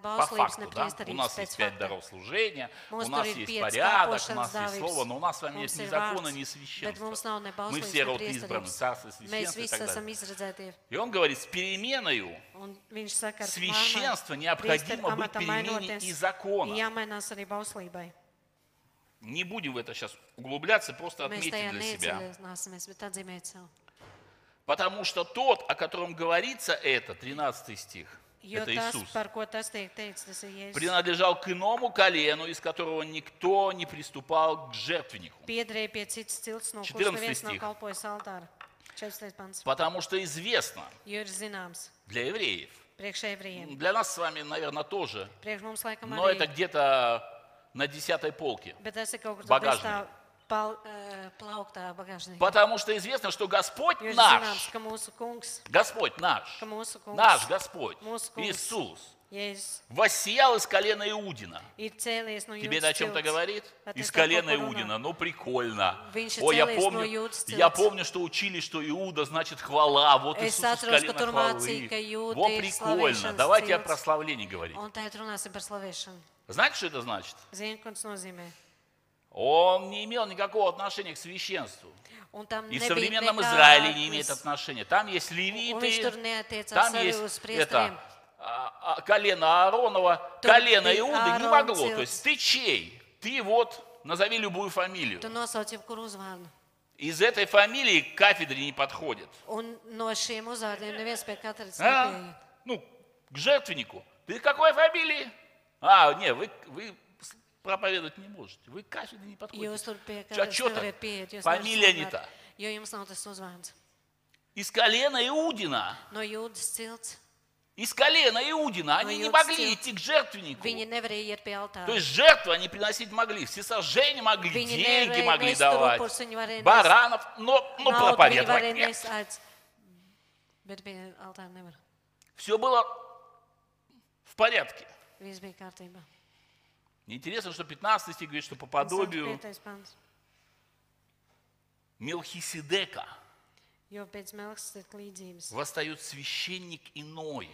По факту, да? У нас есть пять даров служения, у нас есть порядок, у нас есть слово, но у нас с вами нет Mums ни закона, ни священства. Мы все род priesterības. царство, священство и так далее. И он говорит, с переменою Священство необходимо быть перемене и закона. Не будем в это сейчас углубляться, просто отметим для себя. neiedziļināsimies, bet atzīmēt sev. Потому что тот, о котором говорится это, 13 стих, Jo это Иисус, принадлежал к иному колену, из которого никто не приступал к жертвеннику. Piedrēja pie citas cilts, no kuras 14 neviens nav stih. kalpojis altāra. 14. pants. Потому что известно для евреев, для нас с вами, наверное, тоже, но это где-то на десятой полке. Bet bagāžniekā. Потому что известно, что Господь наш, Господь наш, наш Господь. Иисус, воссиял из колена Иудина. Тебе это о чем-то говорит? Из колена? Иудина. Ну, прикольно. О, я помню, я помню, что учили, что Иуда значит хвала. Вот Иисус из колена хвалы. ir прикольно. Давайте о прославлении говорить. Знаете, что это значит? Zini, ko tas nozīmē? Он не имел никакого отношения к священству. И в современном Израиле не имеет отношения. Там есть левиты, там есть это, а, а, колено Ааронова, колено Иуды не могло. То есть ты чей? Ты вот, назови любую фамилию. Из этой фамилии к кафедре не подходит. А? Ну, к жертвеннику. Ты какой фамилии? А, не, вы, вы проповедовать не можете. Вы кафедре не подходите. А jūs Фамилия не та. Из колена Иудина. Из колена Иудина. Они не могли идти к жертвеннику. То есть жертву они приносить могли, все сожжения могли, деньги могли давать, баранов, но, но проповедовать нет. Все было в порядке. Интересно, что 15 стих говорит, что по подобию 105. pants. Мелхиседека восстает священник иной,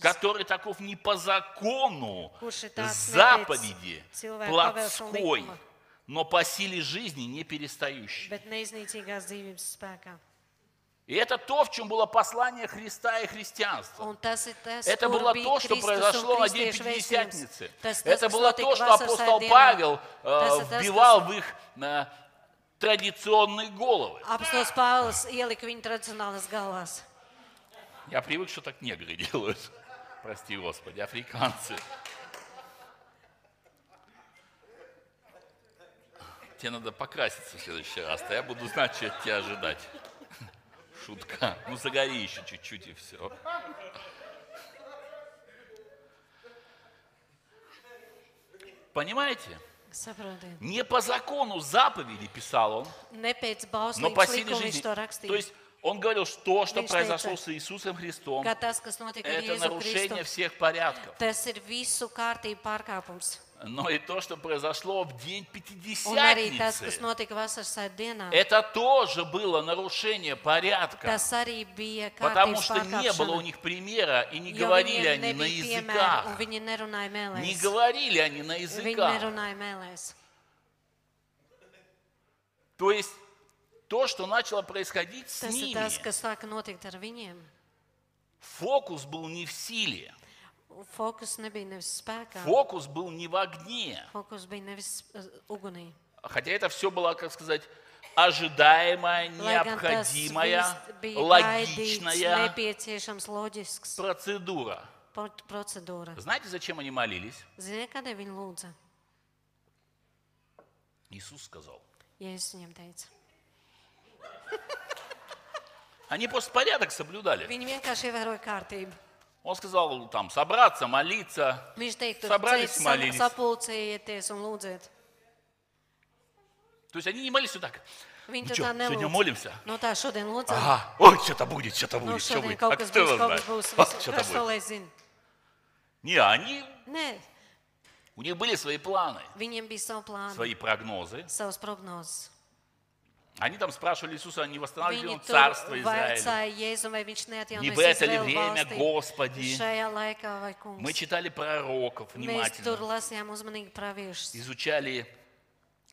который таков не по закону заповеди плотской, но по силе жизни не перестающий. bet neiznīcīgās dzīvības spēkā. И это то, в чем было послание Христа и христианства. Это было то, что произошло на день. Пятидесятницы. Это было то, что апостол. Павел э, вбивал в их э, традиционные головы. Apostols Pāvils ielika viņu tradicionālās galvās. Я привык, что так негры делают. Прости, Господи, африканцы. Тебе надо покраситься в следующий раз, то я буду знать, что от тебя ожидать. Шутка. Ну, загори еще чуть-чуть и все. Понимаете? Saprotiet, Не по закону заповеди писал он, pēc но по силе жизни. То есть он говорил, что то, что произошло с Иисусом Христом, это нарушение всех порядков. Но и то, что произошло в день Пятидесятницы, это тоже было нарушение порядка. Потому что не было у них примера, и не говорили они на языках. Не говорили они на языках. То есть то, что начало происходить с Tas ними, tas, kas sāka notikt ar viņiem. фокус был не в силе, Fokus nebija nevis spēkā, фокус был не в огне. fokus bija nevis uh, ugunī. Хотя это все было, как сказать, ожидаемая, необходимая, логичная процедура. procedūra. Знаете, зачем они молились? Иисус сказал. Viņiem teica. Они просто порядок соблюдали. Он сказал там собраться, молиться. Собрались, молились. То есть они не молились вот так. Viņi Ну tur чё, tā сегодня nelūdza. молимся? Nu tā šodien lūdzam. Ага, ой, что-то будет, что-то Nu, будет, что šodien будет. kaut А kas būs, kaut kas būs. Kas to lai zina? Не, они, Nē, у них были свои планы, viņiem bija savi plāni, свои прогнозы. savas prognozes. Они там спрашивали Иисуса, не восстанавливали Viņi царство Израиля. Не в это ли время, Господи? Мы читали пророков внимательно, изучали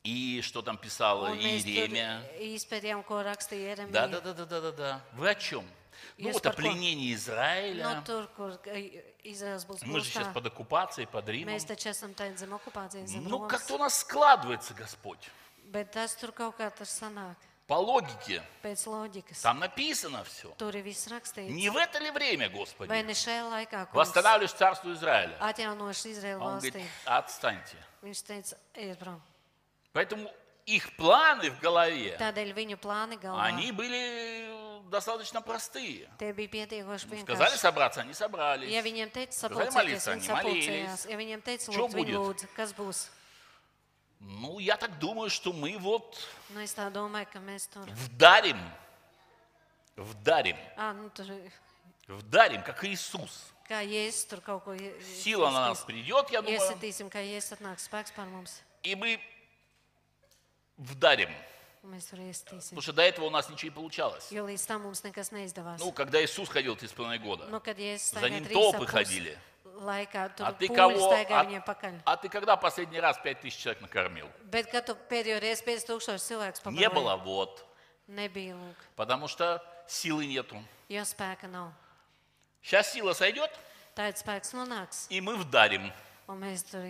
и что там писала Иеремия. Да, да, да, да, да, да, да. Вы о чем? Ну вот о пленении Израиля. Izraels būs Мы же сейчас под оккупацией, под Римом. Ну, как-то у нас складывается, Господь. Bet tas tur kaut kā tas sanāk. По логике. Там написано все. Tur ir viss rakstīts. Не в это ли время, Vai Господи? ne šajā laikā, kungs, Восстанавливаешь царство Израиля. Izraēlu Он говорит, отстаньте. Viņš teica, ejiet prom. Поэтому их планы в голове, Tādēļ viņu plāni galvā. они были достаточно простые. Tie bija pietiekoši Сказали собраться, они собрались. Ja viņiem teica Сказали sapulcēties, молиться, viņi они молились. sapulcējās. Ja viņiem teica Čo lūdzu, viņi будет? lūdza. Kas būs? Ну, я так думаю, что мы вот Nu, es tā domāju, ka mēs tur... вдарим, вдарим, Ā, nu, tur вдарим, как Иисус. kā Jēzus tur kaut ko ie- Сила на нас iesitīs. придет, я думаю, Iesitīsim, kā Jēzus atnāks spēks par mums. и мы вдарим. Un mēs tur iesitīsim. Потому что до этого у нас nичего не получалось. Jo līdz tam mums nekas neizdevās. Ну, когда Иисус ходил три с половиной года, Nu, kad Jēzus За staigāja ним толпы ходили. Laikā tur а staigāja а, viņiem pakaļ. а ты когда последний раз пять тысяч человек накормил? Bet, kad tu pēdējo reizi 5000 cilvēkus Не было, вот. nebija lūk, Потому что силы нету. jo spēka nav. Сейчас сила сойдет, Tāds spēks nonāks, и мы вдарим. un mēs tur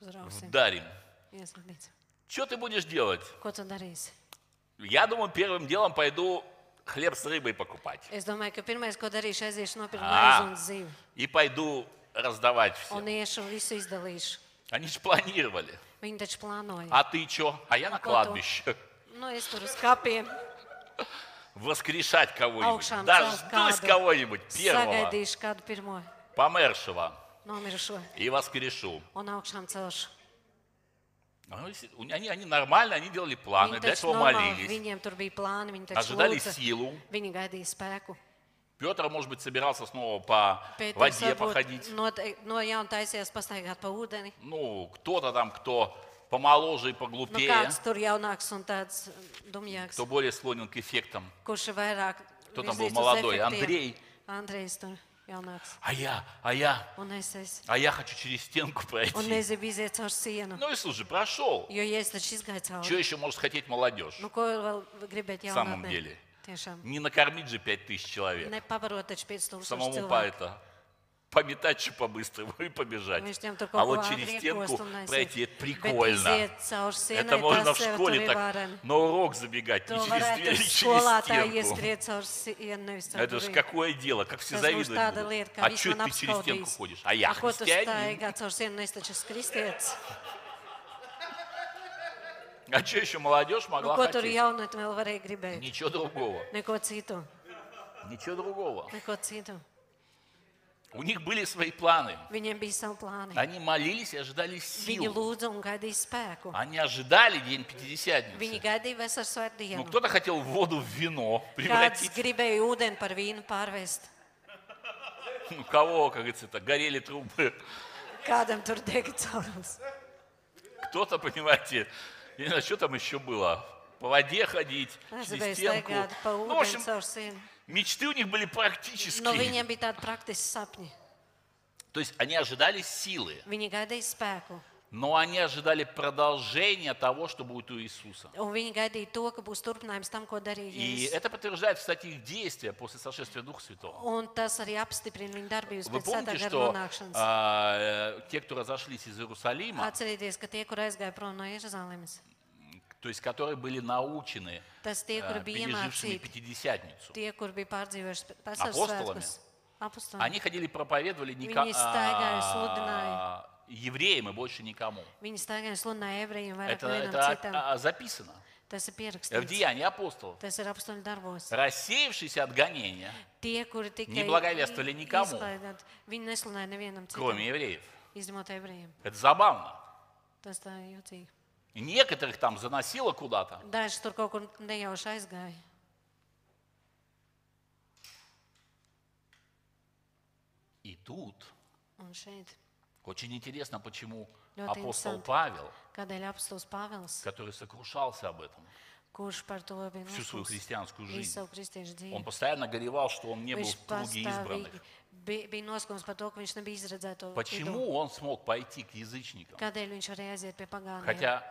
uzrauksim. Вдарим. Ieslēgsim. Что ты будешь делать? Ko tu darīsi? Я думаю, первым делом пойду хлеб с рыбой покупать. Es domāju, ka pirmais, ko darīšu, aiziešu nopirkt Ā. maizi un zivi. И пойду раздавать Un всем. iešu un visu izdalīšu. Они же планировали. Viņi taču plānoja. А ты что? А я на А кто? кладбище. Nu, es tur uz kapiem Воскрешать кого-нибудь. Дождусь кого-нибудь первого, Sagaidīšu kādu pirmo помершего, nomirušo и воскрешу. un augšām celšu. Ну, Они, они нормально, они делали планы, для этого молились. viņiem tur bija plāni, viņi taču Ожидали lūdza. силу. Viņi gaidīja spēku. Петр, может быть, собирался снова по Pēters воде походить. no, no jauna taisījās pastaigāt pa ūdeni. Ну, кто-то там, кто помоложе и поглупее, kāds tur jaunāks un tāds dumjāks, кто более склонен к эффектам. kurš vairāk Кто там был молодой? Андрей. Tur jaunāks. А я, а я, а я хочу через стенку пройти. Ну и слушай, прошел. Что еще может хотеть молодежь? gribēt В самом деле. Не накормить же пять тысяч человек. Nepabarot taču 5000 Самому по cilvēku. это пометать что по-быстрому и побежать. А вот через стенку пройти, это прикольно. sienai, Это можно в школе так на урок забегать, не через дверь, через стенку. nevis caur Это же какое дело, как все tāda будут. А что ты через стенку ходишь? А я христианин. А что еще молодежь могла tur хотеть? Ничего другого. Neko citu, Ничего другого. У них были свои планы. Viņiem bija savi plāni. Они молились и ожидали Viņi сил. lūdza un gaidīja spēku. Они ожидали День Viņi Пятидесятницы. gaidīja Ну, svētdienu. кто-то хотел воду в вино Kāds превратить. gribēja ūdeni par vīnu pārvest. У кого, как говорится, это, горели трубы. Kādam tur dega caurums. Кто-то, понимаете, я не знаю, что там еще было. По воде ходить, через стенку. pa Ну, в ūdeni общем, caur sienu. Мечты у них были практические. bija tādi praktiski sapņi. То есть они ожидали силы, Viņi gaidīja spēku. но они ожидали продолжения того, что будет у Иисуса. To, ka būs tam, ko И это подтверждает, кстати, их действия после сошествия Духа Святого. Вы помните, что а, э, те, кто разошлись из Иерусалима, то есть которые были научены, tas tie, э, bija пережившими Пятидесятницу, tie, svētkus, apostoli. они ходили проповедовали staigāja, а, евреям и больше никому. Это, это а, записано Tas ir в. Деянии апостолов. Tas ir darbos. Рассеявшиеся от гонения, Tie, kuri tikai Не благовествовали никому. izklaidāt, viņi nesludināja nevienam кроме евреев. izņemot ebrejiem. Это забавно. Tas tā jūtīgi. Некоторых там заносило куда-то. Daži tur kaut kur nejauši aizgāja. И тут Un šeit, очень интересно, почему Ļoti апостол interesanti. Павел, kādēļ apostols Pāvils, который сокрушался об этом kurš par to bija всю свою христианскую visu жизнь, savu kristiešu dzīvi, он постоянно горевал, что он не был viņš в круге избранных. pastāvīgi bija, bija noskums par to, ka viņš nebija izredzēto vidū. Почему он смог пойти к язычникам? Kādēļ viņš varēja aiziet pie pagāniem? Хотя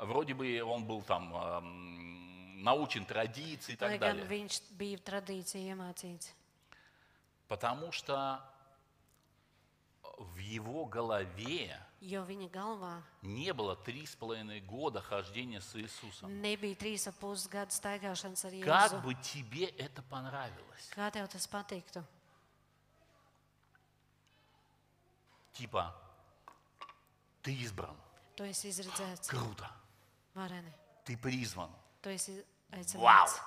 вроде бы он был там эм, научен традиции и так далее. Потому что в его голове не было три с половиной года хождения с Иисусом. Как бы тебе это понравилось? Типа, ты избран, круто, vareni. ты призван. Tu esi Вау! aicināts.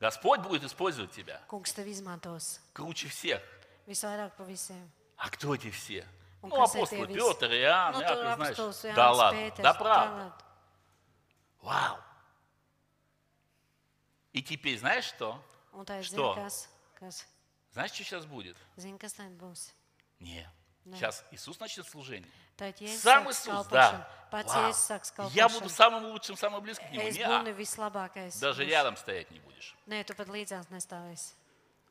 Господь будет использовать тебя Kungs tev izmantos круче всех. visvairāk pa visiem. А кто эти все? Un Ну, апостолы visi? Петр, Иоанн, tur Иаков, знаешь. Да ладно, Pēters, да правда. Вау! И теперь знаешь что? Un Что? zina, kas, kas. Знаешь, что сейчас будет? Zini, kas tad būs. Нет. Сейчас Иисус начнет служение. Сам Иисус, да. Pats. Jēzus sāks Я буду самым лучшим, самым близким к Нему. Es vislabākais. даже рядом стоять не будешь. Nē, tu pat līdzās nestāvēsi.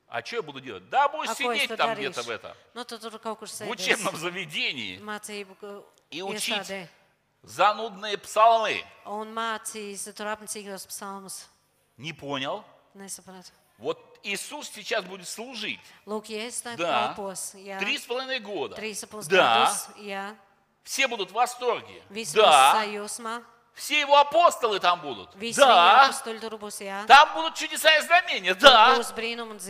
А что я буду делать? Да, будешь es сидеть там где-то в это, Nu, tu tur kaut kur в учебном заведении. Mācību ka- И учить. Занудные псалмы. Un mācīs tur apnicīgos psalmus. Не понял? Nesapratu. Вот Иисус сейчас будет служить. Tagad Да. Три с половиной года. Trīs ap pus Да. Все будут в восторге. Да. Все его апостолы там будут. Да. Там будут чудеса и знамения. Да.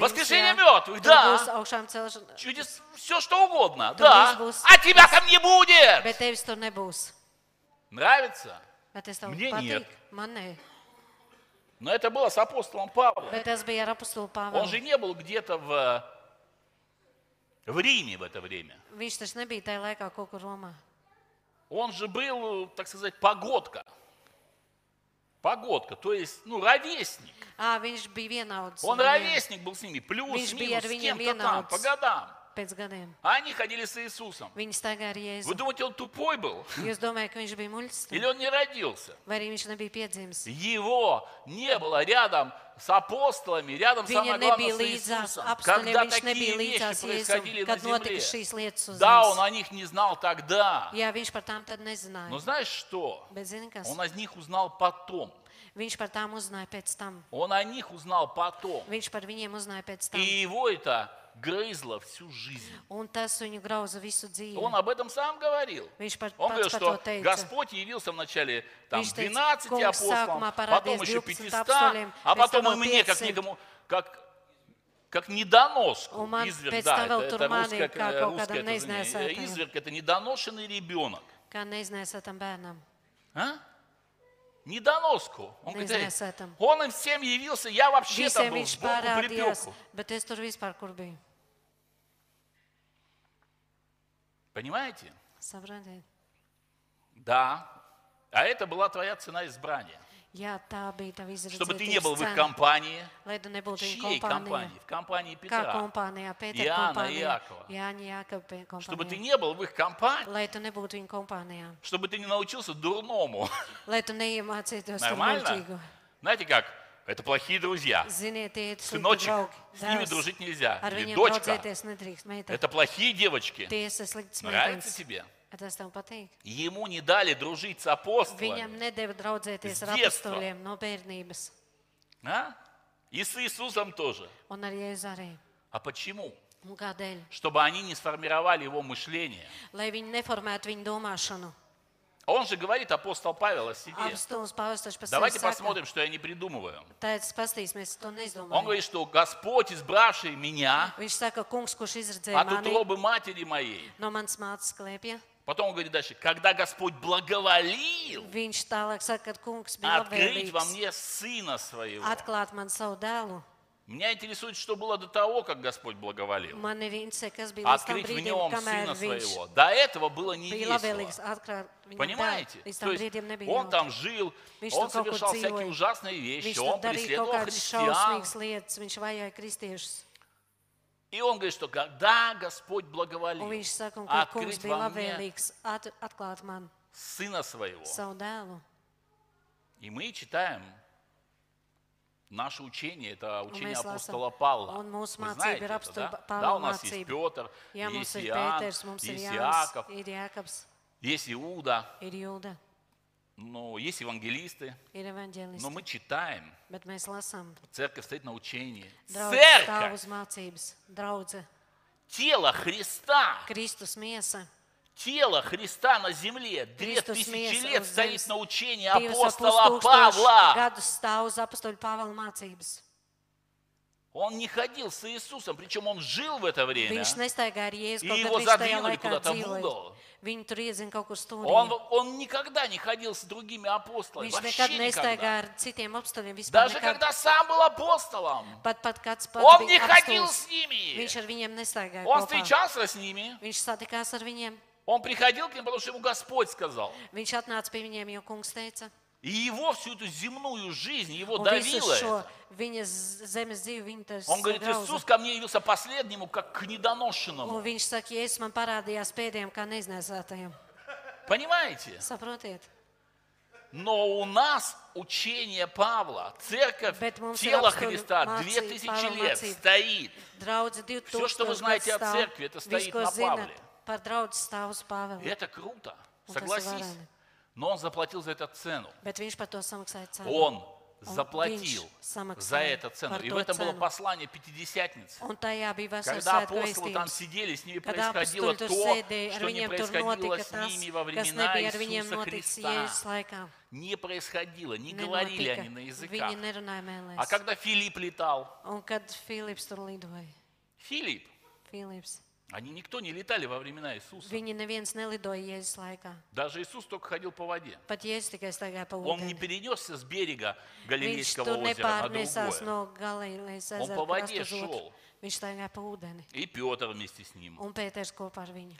Воскрешение мертвых. Да. Чудес, все что угодно. Да. А тебя там не будет. Нравится? Мне нет. Но это было с апостолом Павлом. Он же не был где-то в, в Риме в это время. Он же был, так сказать, погодка. Погодка, то есть, ну, ровесник. Ā, viņš bija vienauds. Он viņiem. ровесник был с ними, Viņš плюс-минус, с кем-то там, по годам. Pēc gadiem. А они ходили с Иисусом. Viņi staigāja ar Вы думаете, он тупой был? Jūs domājat, ka viņš bija muļķis? Или он не родился? Vai arī viņš nebija piedzimis? Его не было рядом с апостолами, рядом, Viņa самое главное, с Иисусом. Когда такие вещи происходили на земле. Да, он о них не знал тогда. Jā, viņš par tām tad Но знаешь что? Bet zini kas? Он о них узнал потом. Viņš par tām uzzināja pēc tam. Он о них узнал потом. Viņš par viņiem uzzināja pēc И tam. его это грызло всю жизнь. Un tas viņu grauza visu dzīvi. Он об этом сам говорил. Viņš par, Он говорил, что. Господь явился вначале там, Viņš teica, 12 kungs апостолам, потом еще 12 500, apstoliem, а потом и мне, как 500. некому, как, как недоноску. Un man изверг, да, это, это русское, kā э, kādam это, извини, neiznēsātajam. изверг, это недоношенный ребенок. Kā neiznēsātam bērnam. А? Недоноску. Он, говорит, «Эй, Нeiznēsātam. он им всем явился, я вообще там Visiem был viņš сбоку parādījās, припеку. bet es tur vispār kur biju. Понимаете? Saprotiet? Да. А это была твоя цена избрания. Jā, tā bija tā Чтобы ты не был в их компании. Lai tu nebūtu kompānijā. компании? В компании Kā Петра. kompānijā, Pētera Jāna, kompānijā. Jākova. Jāņa Jākapa Чтобы ты kompānijā. не был в их компании. Lai tu nebūtu viņa kompānijā. Чтобы ты не научился дурному. Lai tu neiemācītos tur Нормально? Знаете как? Это плохие друзья. Сыночек, с ними дружить нельзя. Или дочка. draudzēties Это плохие девочки. Нравится тебе? Vai Tas tev patīk. Ему не дали дружить с Viņam апостолами. nedēva draudzēties С ar no bērnības. А? И с Иисусом тоже. Arī. А почему? Чтобы они не сформировали его мышление. Lai viņi neformētu viņu domāšanu. Он же говорит, апостол Павел, о себе. Давайте посмотрим, что я не придумываю. Он говорит, что Господь, избравший меня от утробы матери моей. Потом он говорит дальше, когда Господь благоволил открыть во мне Сына Своего. Меня интересует, что было до того, как Господь благоволил. Открыть в нем Сына Своего. До этого было не весело. Понимаете? То есть он там жил, он совершал всякие ужасные вещи, он преследовал христиан. И он говорит, что когда Господь благоволил открыть во мне Сына Своего. И мы читаем наше учение, это учение апостола Павла. Вы mācība знаете это, да? Да, у нас есть. Петр, есть Иоанн, есть Иаков, есть Иуда, Jūda, ну, есть евангелисты. Но мы читаем, церковь стоит на учении. Церковь, тело Христа, miesa, тело Христа на земле, две тысячи лет стоит на учении Divus апостола Павла. Он не ходил с Иисусом, причем он жил в это время. И его задвинули куда-то в угол. Он, он никогда не ходил с другими апостолами. Вообще никогда. Даже когда сам был апостолом, Pat, pat kāds pats он не ходил с ними. Он встречался с ними. Он приходил к ним, потому что ему Господь сказал. viņš atnāca pie viņiem, jo kungs teica. И его всю эту земную жизнь, его Un visu давило šo это. viņa z- zemes dzīvi, viņa tas Он говорит, grauza. Иисус ко мне явился последнему, как к Un недоношенному. viņš saka, Jēzus man parādījās pēdējiem kā neiznēsātajiem. Понимаете? Saprotiet? Но у нас учение Павла, церковь, Bet mums ir тело apstuļu Христа, mācība, две тысячи Павла лет mācība. стоит. Draudzi 2000 Всё, что вы знаете о gads stāv. церкви, это стоит ko на zinat Павле. Par draudzi stāv uz Pāvela. Это круто, Un tas ir согласись. vareni. Но он заплатил за это цену. Bet viņš par to samaksāja cenu. Он заплатил за это цену. И в этом было послание Пятидесятницы. Un tajā bija vesels Когда svētku апостолы там vēstījums. сидели, с ними Kad происходило tur то, sēdēja, ar что не viņiem tur происходило notika с tas, ними во kas времена nebija ar viņiem Иисуса noticis Христа. Jēzus laikā. Не происходило, не говорили Nenotika. они на языках. Viņi nerunāja mēlēs. А когда Филипп летал, Un kad Filips tur lidoja, Филипп, Filips, они никто не летали во времена Иисуса. viņi neviens nelidoja Jēzus laikā. Даже Иисус только ходил по воде. Pat Jēzus tikai staigāja pa Он не перенесся с берега Галилейского озера на другое. no Он по воде. Viņš staigāja pa ūdeni. И Петр вместе с ним. Un Pēters kopā ar viņu.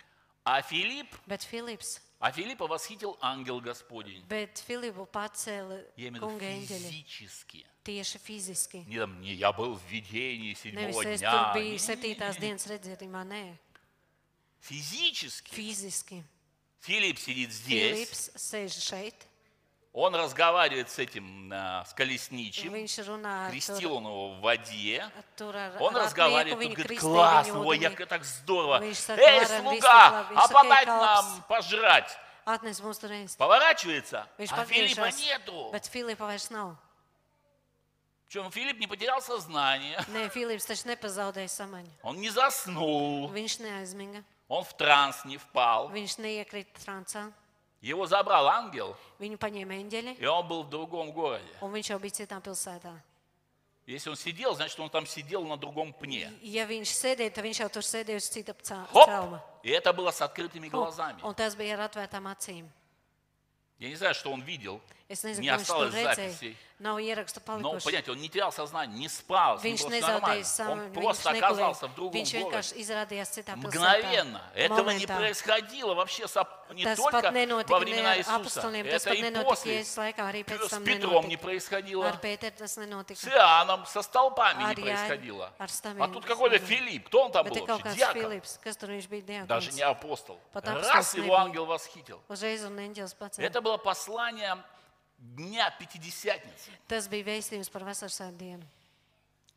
А Филипп, Bet Filips, а Филиппа восхитил ангел Господень. bet Filipu pacēla Я имею в kunga виду eņģeļi физически. tieši fiziski. Не, там, не, я был в видении Nevis седьмого es tur дня. biju Не-не-не. septītās dienas redzētījumā, nē. физически. fiziski. Филипп сидит здесь, Filips sēž šeit, он разговаривает с этим, а, с колесничим, крестил он его в воде, Он разговаривает, он говорит, классно, ой, як так здорово. Эй, слуга, а подай "Ej, нам kalps." пожрать. Поворачивается, а Филиппа нету. Причем Филипп не потерял сознание, samaņu. он не заснул, Viņš neaizmiga, он в транс не впал. viņš neiekrita trancā. Его забрал ангел, Viņu paņēma eņģeļi, и он был в другом городе. un viņš jau bija citā pilsētā. Если он сидел, значит, он там сидел на другом пне. Ja viņš sēdēja, tad viņš jau tur sēdēja uz cita celma. И это было с открытыми глазами. un tas bija ar atvērtām acīm. Я не знаю, что он видел. Es nezinu, Не ko viņš redzēja. Nav ieraksta Но, palikuši. понятите, он не терял сознание, не спал, Viņš nezaudēja savu, Он просто оказался в другом Viņš городе. vienkārši izrādījās citā pilsētā. Мгновенно. Этого не происходило вообще со- не Tas только во времена Иисуса. Это и после. Laikā, С Петром не происходило. Ar tas С. Иоанном, со столпами не Ar Jāņu, происходило. ar А тут какой-то. Филипп. Кто он там Bet был вообще? Диакон. Filips, kas tur viņš bija Даже не апостол. Pat Раз его ангел восхитил. Это было послание Дня Пятидесятницы. Tas bija vēstījums par vasarsvētku dienu.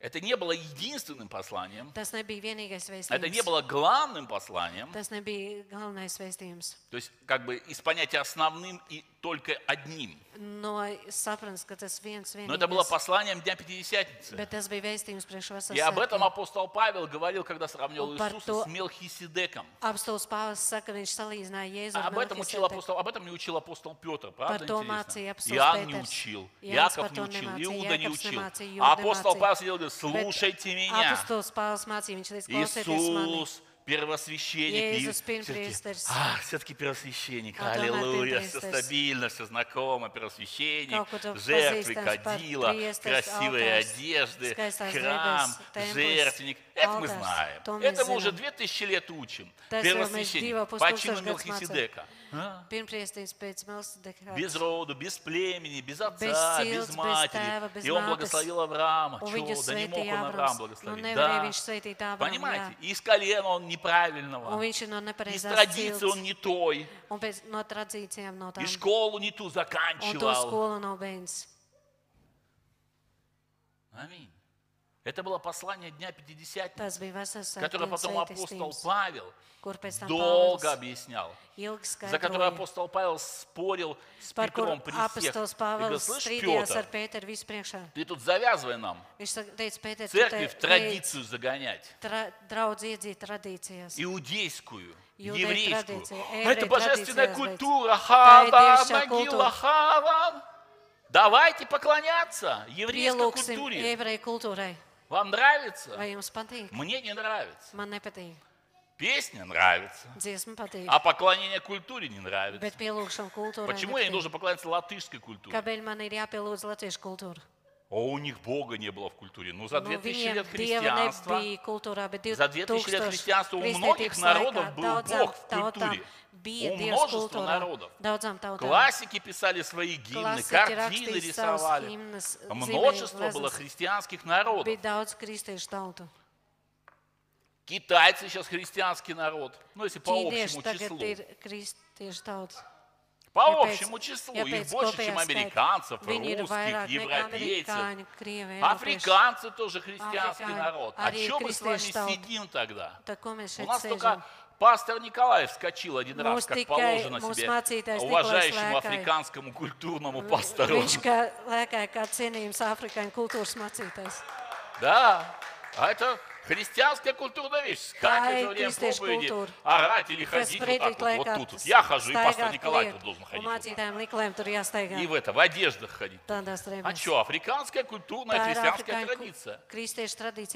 Это не было единственным посланием. Tas nebija vienīgais Это не было главным посланием. Tas nebija galvenais vēstījums. То есть как бы из понятия основным и только одним. Но это было посланием Дня Пятидесятницы. И об этом апостол Павел говорил, когда сравнивал Иисуса с Мелхиседеком. А об этом учил апостол, об этом не учил апостол Петр, правда интересно? Иоанн не учил, Яков не учил, Иуда не учил. А апостол. Павел сидел и говорит, слушайте меня. Иисус, первосвященник. Иисус, а, все-таки первосвященник. А то Аллилуйя. Все стабильно, все знакомо. Первосвященник, жертвы, кадила, красивые одежды, храм, жертвенник. Это мы знаем. Это мы уже zinām. две тысячи лет учим. Первосвященник. divu По pus чину tūkstošu gadus Мелхиседека. А? Без роду, без племени, без отца, без матери. И он благословил Авраама. Viņu да не мог он. Nu, благословить. nevarēja Да. Понимаете? из колена он неправильного. Из традиции он не той. И школу не ту заканчивал. Аминь. Это было послание Дня Пятидесятницы, которое потом апостол Павел долго объяснял. За которое апостол Павел спорил с Петром при всех. И Pāvils слышь, Петр, ты тут завязывай нам церкви в традицию загонять. иудейскую, еврейскую. А это божественная культура. Девичья могила. Хаван. Давайте поклоняться еврейской культуре. Вам нравится? Vai jums patīk? Мне не нравится. Man nepatīk. Песня нравится. Dziesma patīk. А поклонение культуре не нравится. Bet pielūgšana kultūrai. Почему я не nepatīk. должен поклоняться латышской культуре? Kāpēc man ir jāpielūdz latviešu kultūra? А у них Бога не было в культуре. Ну, за Nu, 2000 viņiem лет христианства, за 2000 лет 2000 христианства у многих народов был Бог в культуре. У множества народов. Классики писали свои гимны, картины рисовали. himnas, Множество было христианских народов. Китайцы сейчас христианский народ. Ну, если по общему числу. По Ja общему числу. ja Их больше, чем американцев, русских, европейцев. eiropieši. Африканцы тоже христианский народ. О Arī чем мы с вами сидим тогда? У нас только пастор Николай вскочил один раз, как положено себе, уважающему африканскому культурному пастору. Да, а это христианская культурная вещь. Скакать и во время проповеди, орать или ходить вот так вот, вот тут. вот. Я хожу, и пастор Николай тут должен ходить. вот так. И в это, в одеждах ходить. А что, африканская культурная христианская традиция.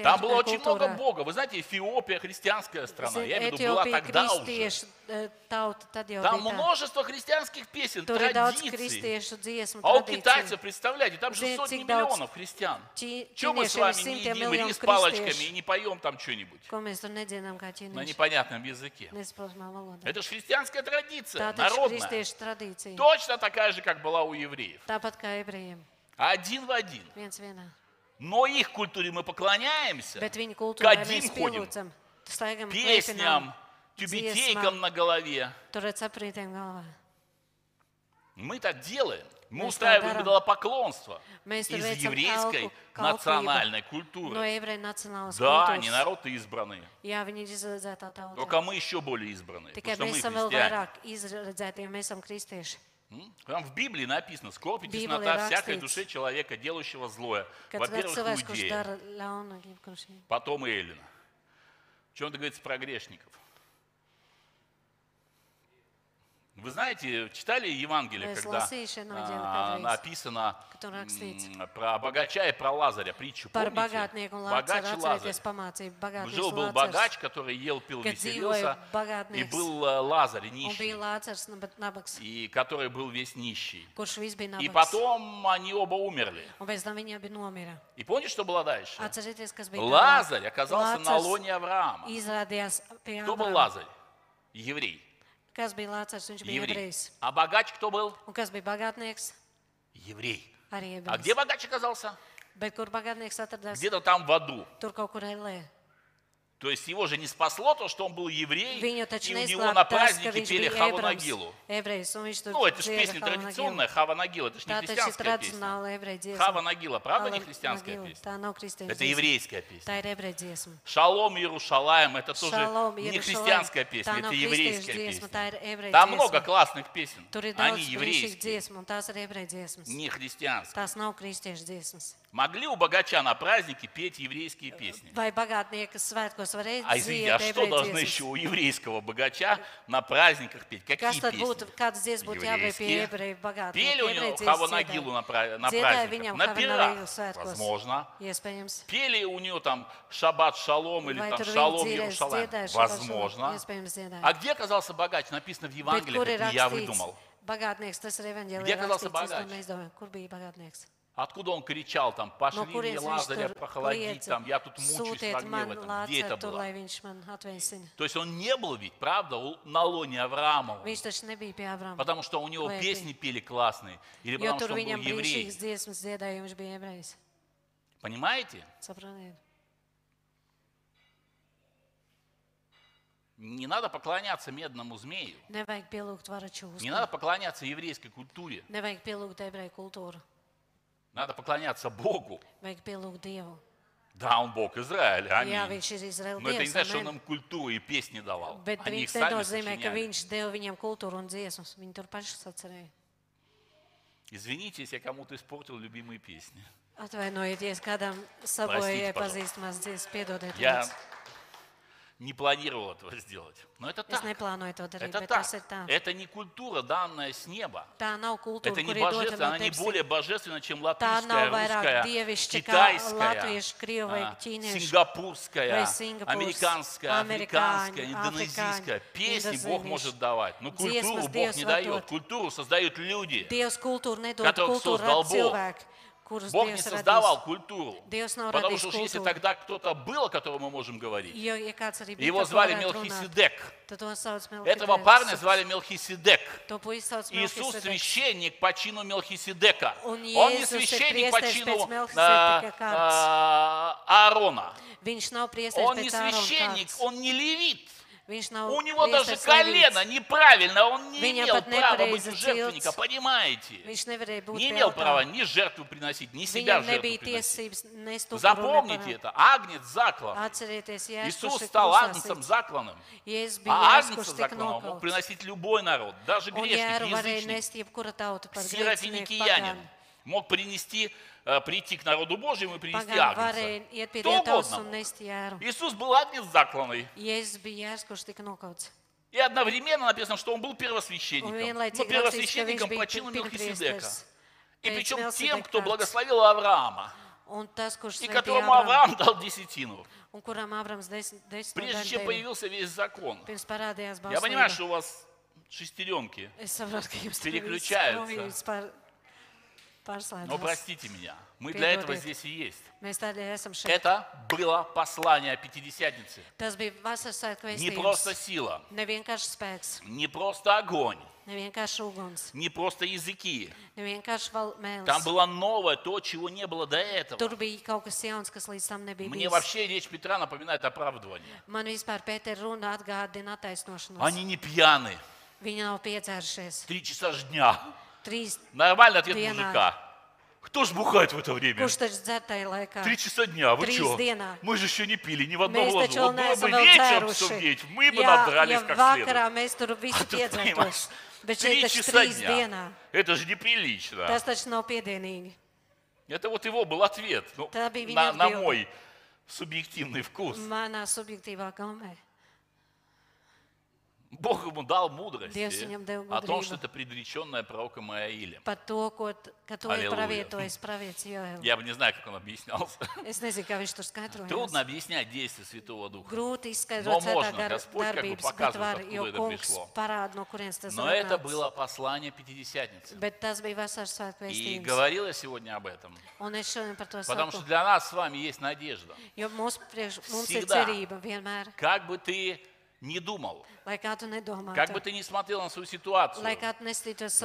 Там было очень много. Бога. Вы знаете, Эфиопия христианская страна. Я имею в виду, была тогда уже. jau Там множество христианских песен, традиций. А у китайцев, представляете, там же сотни миллионов христиан. Чего мы с вами не едим рис палочками и не поем там что-нибудь на непонятном языке? Это же христианская традиция, народная. Точно такая же, как была у евреев. Один в один. Но их культуре мы поклоняемся, к одним ходим, песням, тюбетейкам на голове. Tur ir saprītiem galvā. Мы так делаем. Мы Мы устраиваем идолопоклонство Mēs из еврейской национальной no культуры. nacionālas Да, они народ избранный. Jā. Только мы еще более избранные. Tikai Потому mēs что мы христиане. mēs esam kristieši. Там в Библии написано, скорбь и Библии теснота всякой душе человека, делающего злое. Во-первых, иудея, потом и Эллина. В чем это говорится про грешников? Вы знаете, читали Евангелие, Mēs когда а, написано м, про богача и про Лазаря, притчу, помните? Богач и Лазарь. Жил был богач, который ел, пил, веселился, и был э, Лазарь нищий, и который был весь нищий. И потом они оба умерли. И помните, что было дальше? Лазарь оказался на лоне Авраама. Кто был. Лазарь? Еврей. Kas bija lācars? Viņš bija Еврей. ebrejs. А богач кто был? Un kas bija bagātnieks? Еврей. Arī А ebrejs. где богач оказался? Bet kur bagātnieks atradās? Где-то там в аду. Tur kaut kur ellē. То есть его же не спасло то, что он был еврей, и у него на празднике пели Хава. Нагилу. Ну, это же песня традиционная, Хава Нагила, это же не христианская песня. Хава Нагила, правда, не христианская песня? Это еврейская песня. Шалом Иерушалаем, это тоже не христианская песня, это еврейская песня. Там много классных песен, они еврейские, не христианские. Могли у богача на празднике петь еврейские песни? Vai bagātnieki svētkos varēja А извините, а что должны ebreju еще у еврейского богача на праздниках петь? Kas Какие tad būtu, песни? kādas dziesmas būtu jābūt pie ebreju? Пели у него Хава Нагилу на, пра- на Dziedāja праздниках, viņam на пирах, svētkos. возможно. Iespējams. Пели у нее там Шаббат Шалом или Vai там tur viņi Шалом dziedāja, Иерушалаем. dziedāja šo Возможно. Iespējams dziedāja. А где оказался богач? Написано в Bet Евангелии, kur ir это не я выдумал. Bagātnieks, tas ir evaņģēlijā Где оказался rakstīts, es to богач? neizdomāju. Kur bija bagātnieks? Откуда он кричал там, пошли No мне Лазаря похолодить, там, я тут мучаюсь в огне в этом. Где это было? То есть он не был ведь, правда, на лоне Авраамова. Abrama. Потому что у него песни пели классные. Или потому что он был еврей. Понимаете? Не надо поклоняться медному змею. Не надо поклоняться еврейской культуре. Nevajag pielūgt ebreju kultūru. Надо поклоняться Богу. Vajag pielūgt Dievu. Да, он Бог Израиля. Jā, Аминь. viņš ir Izraēla Но это не dievs. значит, что он amen. им культуру и песни давал. Bet Они их сами ka сочиняли. viņš deva viņiem kultūru un dziesmas. Viņi tur paši sacerēja. Извините, если я кому-то испортил любимые песни. Atvainojieties, kādam sabojai pardon. pazīstamās dziesmas, piedodiet. Я lūdzu. Не планировал этого сделать. Но это так. Это так. Это не культура, данная с неба. Это не божественно, она не более божественна, чем латышская, русская, китайская, а, сингапурская, американская, африканская, индонезийская. Песни Бог может давать, но культуру Бог не дает. Культуру создают люди. Которых создал Бог. Kurus Бог не Dievs создавал radīs. культуру. Dievs nav Потому radījis что уж если kultūru. тогда кто-то был, о котором мы можем говорить, Jo, ja kāds arī bija, его par ko звали varētu runāt, Мелхиседек. tad to sauc Этого парня звали Мелхиседек. To puisi sauc Иисус священник по чину Мелхиседека. Он Он не Иисус священник по чину а, а, Аарона. Viņš nav priesteris Он не Ārona священник, он не левит. У него даже колено неправильно, он не имел права быть у жертвенника, понимаете? Не имел права ни жертву приносить, ни себя в жертву приносить. Запомните это, агнец заклан. Иисус стал агнцем закланным. А агнца закланного мог приносить любой народ, даже грешник, язычник. Серафиникиянин. Мог принести, э, прийти к народу Божьему и принести Pagānu агнца. Кто угодно. Иисус был агнец закланный. И одновременно написано, что он был первосвященником. Viņš первосвященником по чину Мелхиседека. И причем тем, кто благословил Авраама. Tas, И которому Авраам дал десятину. Прежде чем появился весь закон. Я понимаю, что у вас шестеренки. Переключаются. Но простите меня, мы для этого здесь и есть. Это было послание svētku Не просто сила, не просто огонь, не просто языки. Там было новое, то, чего не было до этого. Мне вообще речь Петра напоминает оправдывание. Они не пьяны. Три часа дня. Trīs. Нормальный ответ Пьяна. мужика. Кто ж бухает в это время? Три часа дня, вы что? Мы же еще не пили ни в одном глазу. Вот было бы вечером судить, мы бы надрались как следует. А три часа дня. Это же неприлично. Это вот его был ответ ну, на, на мой субъективный вкус. Manā subjektīvā gaumē. Бог ему дал мудрость о том, что это предреченное пророком Иаилем. Я бы не знаю, как он объяснялся. Skaidroja. Трудно объяснять действия Святого Духа. Но можно, Господь как бы показывает, откуда это пришло. Но это было послание Пятидесятницы. И vēstījums. говорил я сегодня об этом. Потому что для нас с вами есть надежда. Всегда. Как бы ты ни думал, как бы ты ни смотрел на свою ситуацию,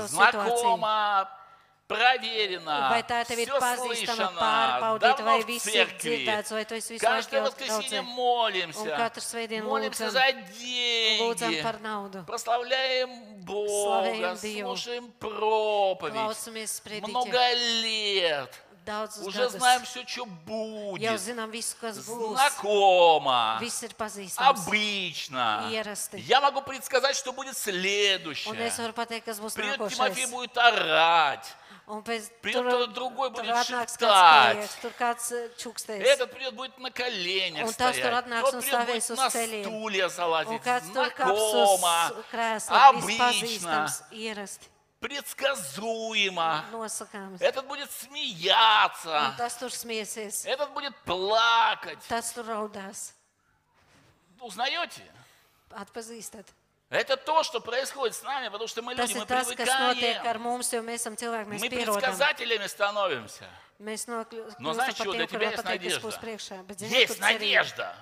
знакомо, проверено, все слышано, давно в церкви. Каждое воскресенье молимся, молимся за деньги, прославляем Бога, слушаем проповедь. Много лет. Daudzus Уже gadus. знаем все, что Jau будет. zinām visu, kas būs. Знакомо. Viss ir pazīstams. Обычно. Ierasti. Я могу предсказать, что будет Un es следующее. varu pateikt, kas būs Придет Тимофей, nākošais. будет орать. Un pēc Придет кто-то другой, tur будет klieks, tur kāds eh, čukstēs. Этот придет, будет на коленях Un tas tur стоять. atnāks Тот придет, будет stāvēs uz на ceļiem. стулья Un залазить. kāds tur kāps Знакомо. krēsla. Обычно. ierasti, Предсказуемо. nosakāms. Этот будет Un смеяться. tas tur Этот будет плакать. tas tur raudās. Узнаете? Atpazīstat. Это то, что происходит с нами, потому что мы Tas люди, ir мы tas, kas notiek ar привыкаем. mums, jo mēs esam cilvēki, mēs Мы pierodam. предсказателями становимся. Но знаешь что, для тебя есть надежда. Есть надежда.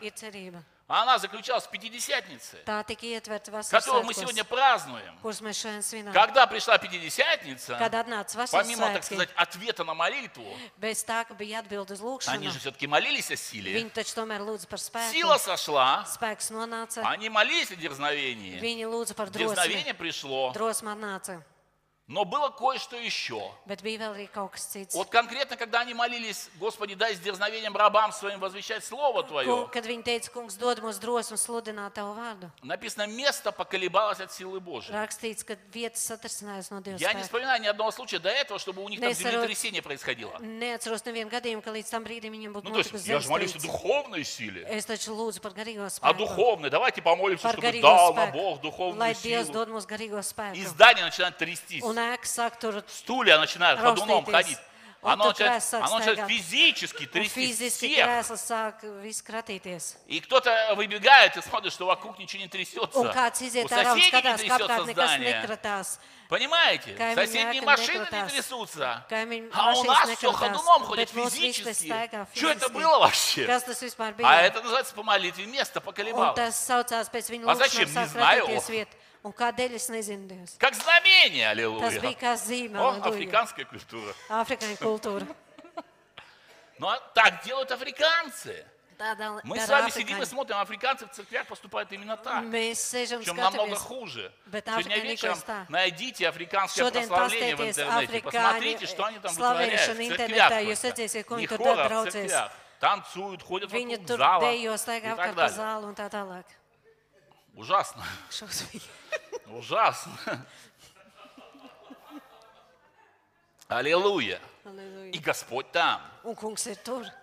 Она заключалась в Пятидесятнице, которую мы сегодня празднуем. Когда пришла Пятидесятница, помимо, так сказать, ответа на молитву, они же все-таки молились о силе. Сила сошла, они молились о дерзновении. Дерзновение пришло, но было кое-что еще. Вот конкретно, когда они молились, Господи, дай с дерзновением рабам своим возвещать Слово Твое, teica, kungs, drosmu написано, место поколебалось от силы Божьей. rakstīts, no Я не вспоминаю ни одного случая до этого, чтобы у них там землетрясение происходило. Gadījumu, Ну, то есть, я же молюсь о духовной силе. А духовной, давайте помолимся, Par чтобы дал нам Бог духовную Lai силу. И здание начинает трястись. Un Стулья начинают ходуном Раустайтесь. ходить. Он Оно начинает, оно начинает физически трясти всех. И кто-то выбегает и смотрит, что вокруг ничего не трясется. У соседей не трясется здание. Понимаете? Соседние машины не трясутся. А у нас все ходуном ходит физически. Что это было вообще? А это называется по молитве место поколебалось. А зачем? Не знаю. Un kādēļ es nezinu, Dievs. Как знамение, Tas аллилуйя. bija kā zīme. О, aleluja. африканская культура. Afrikāņu kultūra. А так делают африканцы. Tādā Мы с dara вами сидим и afrikāņi. смотрим, африканцы в церквях поступают именно так. Mēs sēžam Причем намного skatāmies. хуже. Bet Сегодня Африка вечером найдите африканское Šodien прославление в pasteities интернете. Посмотрите, что они там вытворяют. slavēšanu В internetā, церквях jūs просто. redzēsiet, ko Не viņi tur хора, а в церквях. Танцуют, ходят Viņi вокруг tur зала и staigā так pa далее. zāli un tā tālāk. Ужасно. Ужасно. Аллилуйя. И Господь там.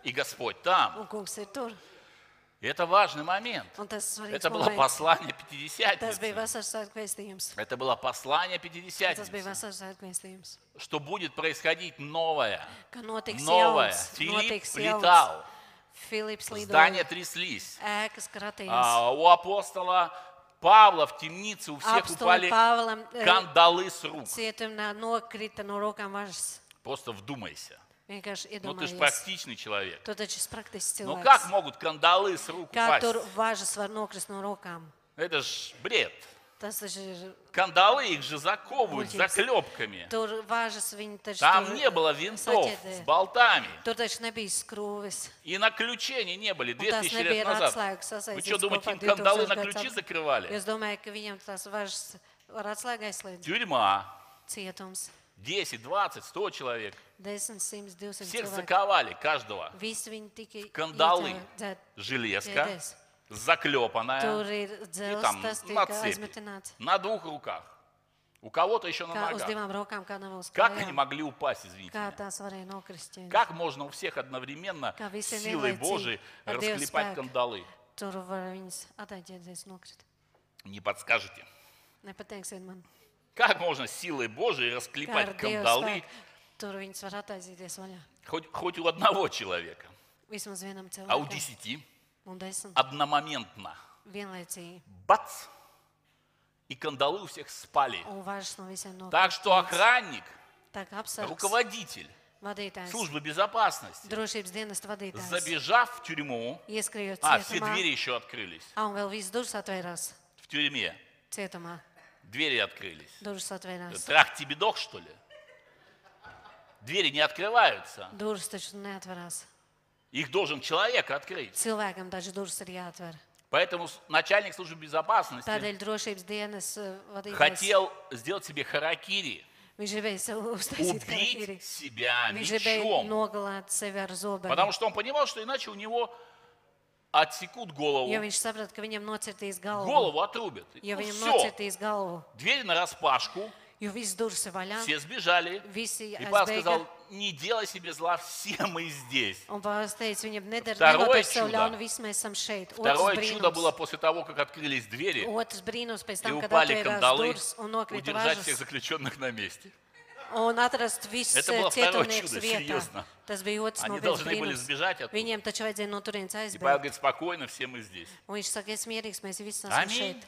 И Господь там. это важный момент. Это было послание Пятидесятницы. Это было послание Пятидесятницы. Что будет происходить новое. Новое. Филипп летал. Здания тряслись. А, у апостола Павла в темнице у всех упали Pāvēlam eh, кандалы с рук. Просто вдумайся. Ну ты же практичный человек. Ну как могут кандалы с рук упасть? Это ж бред. Кандалы их же заковывают заклепками. Там не было винтов с болтами. И на ключи они не были Un tās 2000 лет назад. Вы что, думаете, им кандалы 2000 на ключи закрывали? Тюрьма. cietums? 10, 20, 100 человек. 10, 100, 200 Всех заковали, каждого. Tika Кандалы. Железка, заклепанная. И там на цепи. На двух руках. У кого-то еще на ногах. Как они могли упасть, извините меня? Как можно у всех одновременно силой Божией расклепать кандалы? Не подскажете. Как можно силой Божией расклепать кандалы хоть, хоть у одного человека, а у десяти одномоментно. vienlaicīgi. Бац! И кандалы у всех спали. Так что охранник, руководитель службы безопасности, забежав в тюрьму, а, все двери еще открылись. Viss durvis atvērās В тюрьме cietumā. двери открылись. Durvis atvērās. Трах-тебедох, что ли? Двери не открываются. Их должен человек открыть. Cilvēkam taču durvis ir jāatver. Поэтому начальник службы безопасности Tādēļ drošības dienas eh, vadītājs, хотел сделать себе харакири, viņš gribēja sev uztaisīt убить себя Viņš gribēja мечом. nogalāt sevi ar zobenu. Потому что он понимал, что иначе у него отсекут голову. Jo viņš saprata, ka viņam nocirtīs galvu. Голову отрубят. Ja viņam все. nocirtīs galvu, Дверь на распашку. Jo viss durvis ir vaļā, Все сбежали. visi И aizbēga. сказал, не делай себе зла, все мы здесь. Un pāris teica, viņam nedara Второе sev чудо. ļaunu, visi mēs esam šeit. Второе Otrs чудо было brīnums, после того, как открылись двери otrs brīnums pēc и tam, kad упали atvērās кандалы, durvis un nokrita удержать всех važas заключенных на месте. un atrast visus Это было второе чудо, vietā. серьезно. Tas bija otrs Они nopietns должны были brīnums. сбежать оттуда. Viņiem taču vajadzēja no turienes И Павел aizbēgt. говорит, спокойно, все мы здесь. Un viņš saka, es mierīgs, mēs visi esam Аминь. šeit.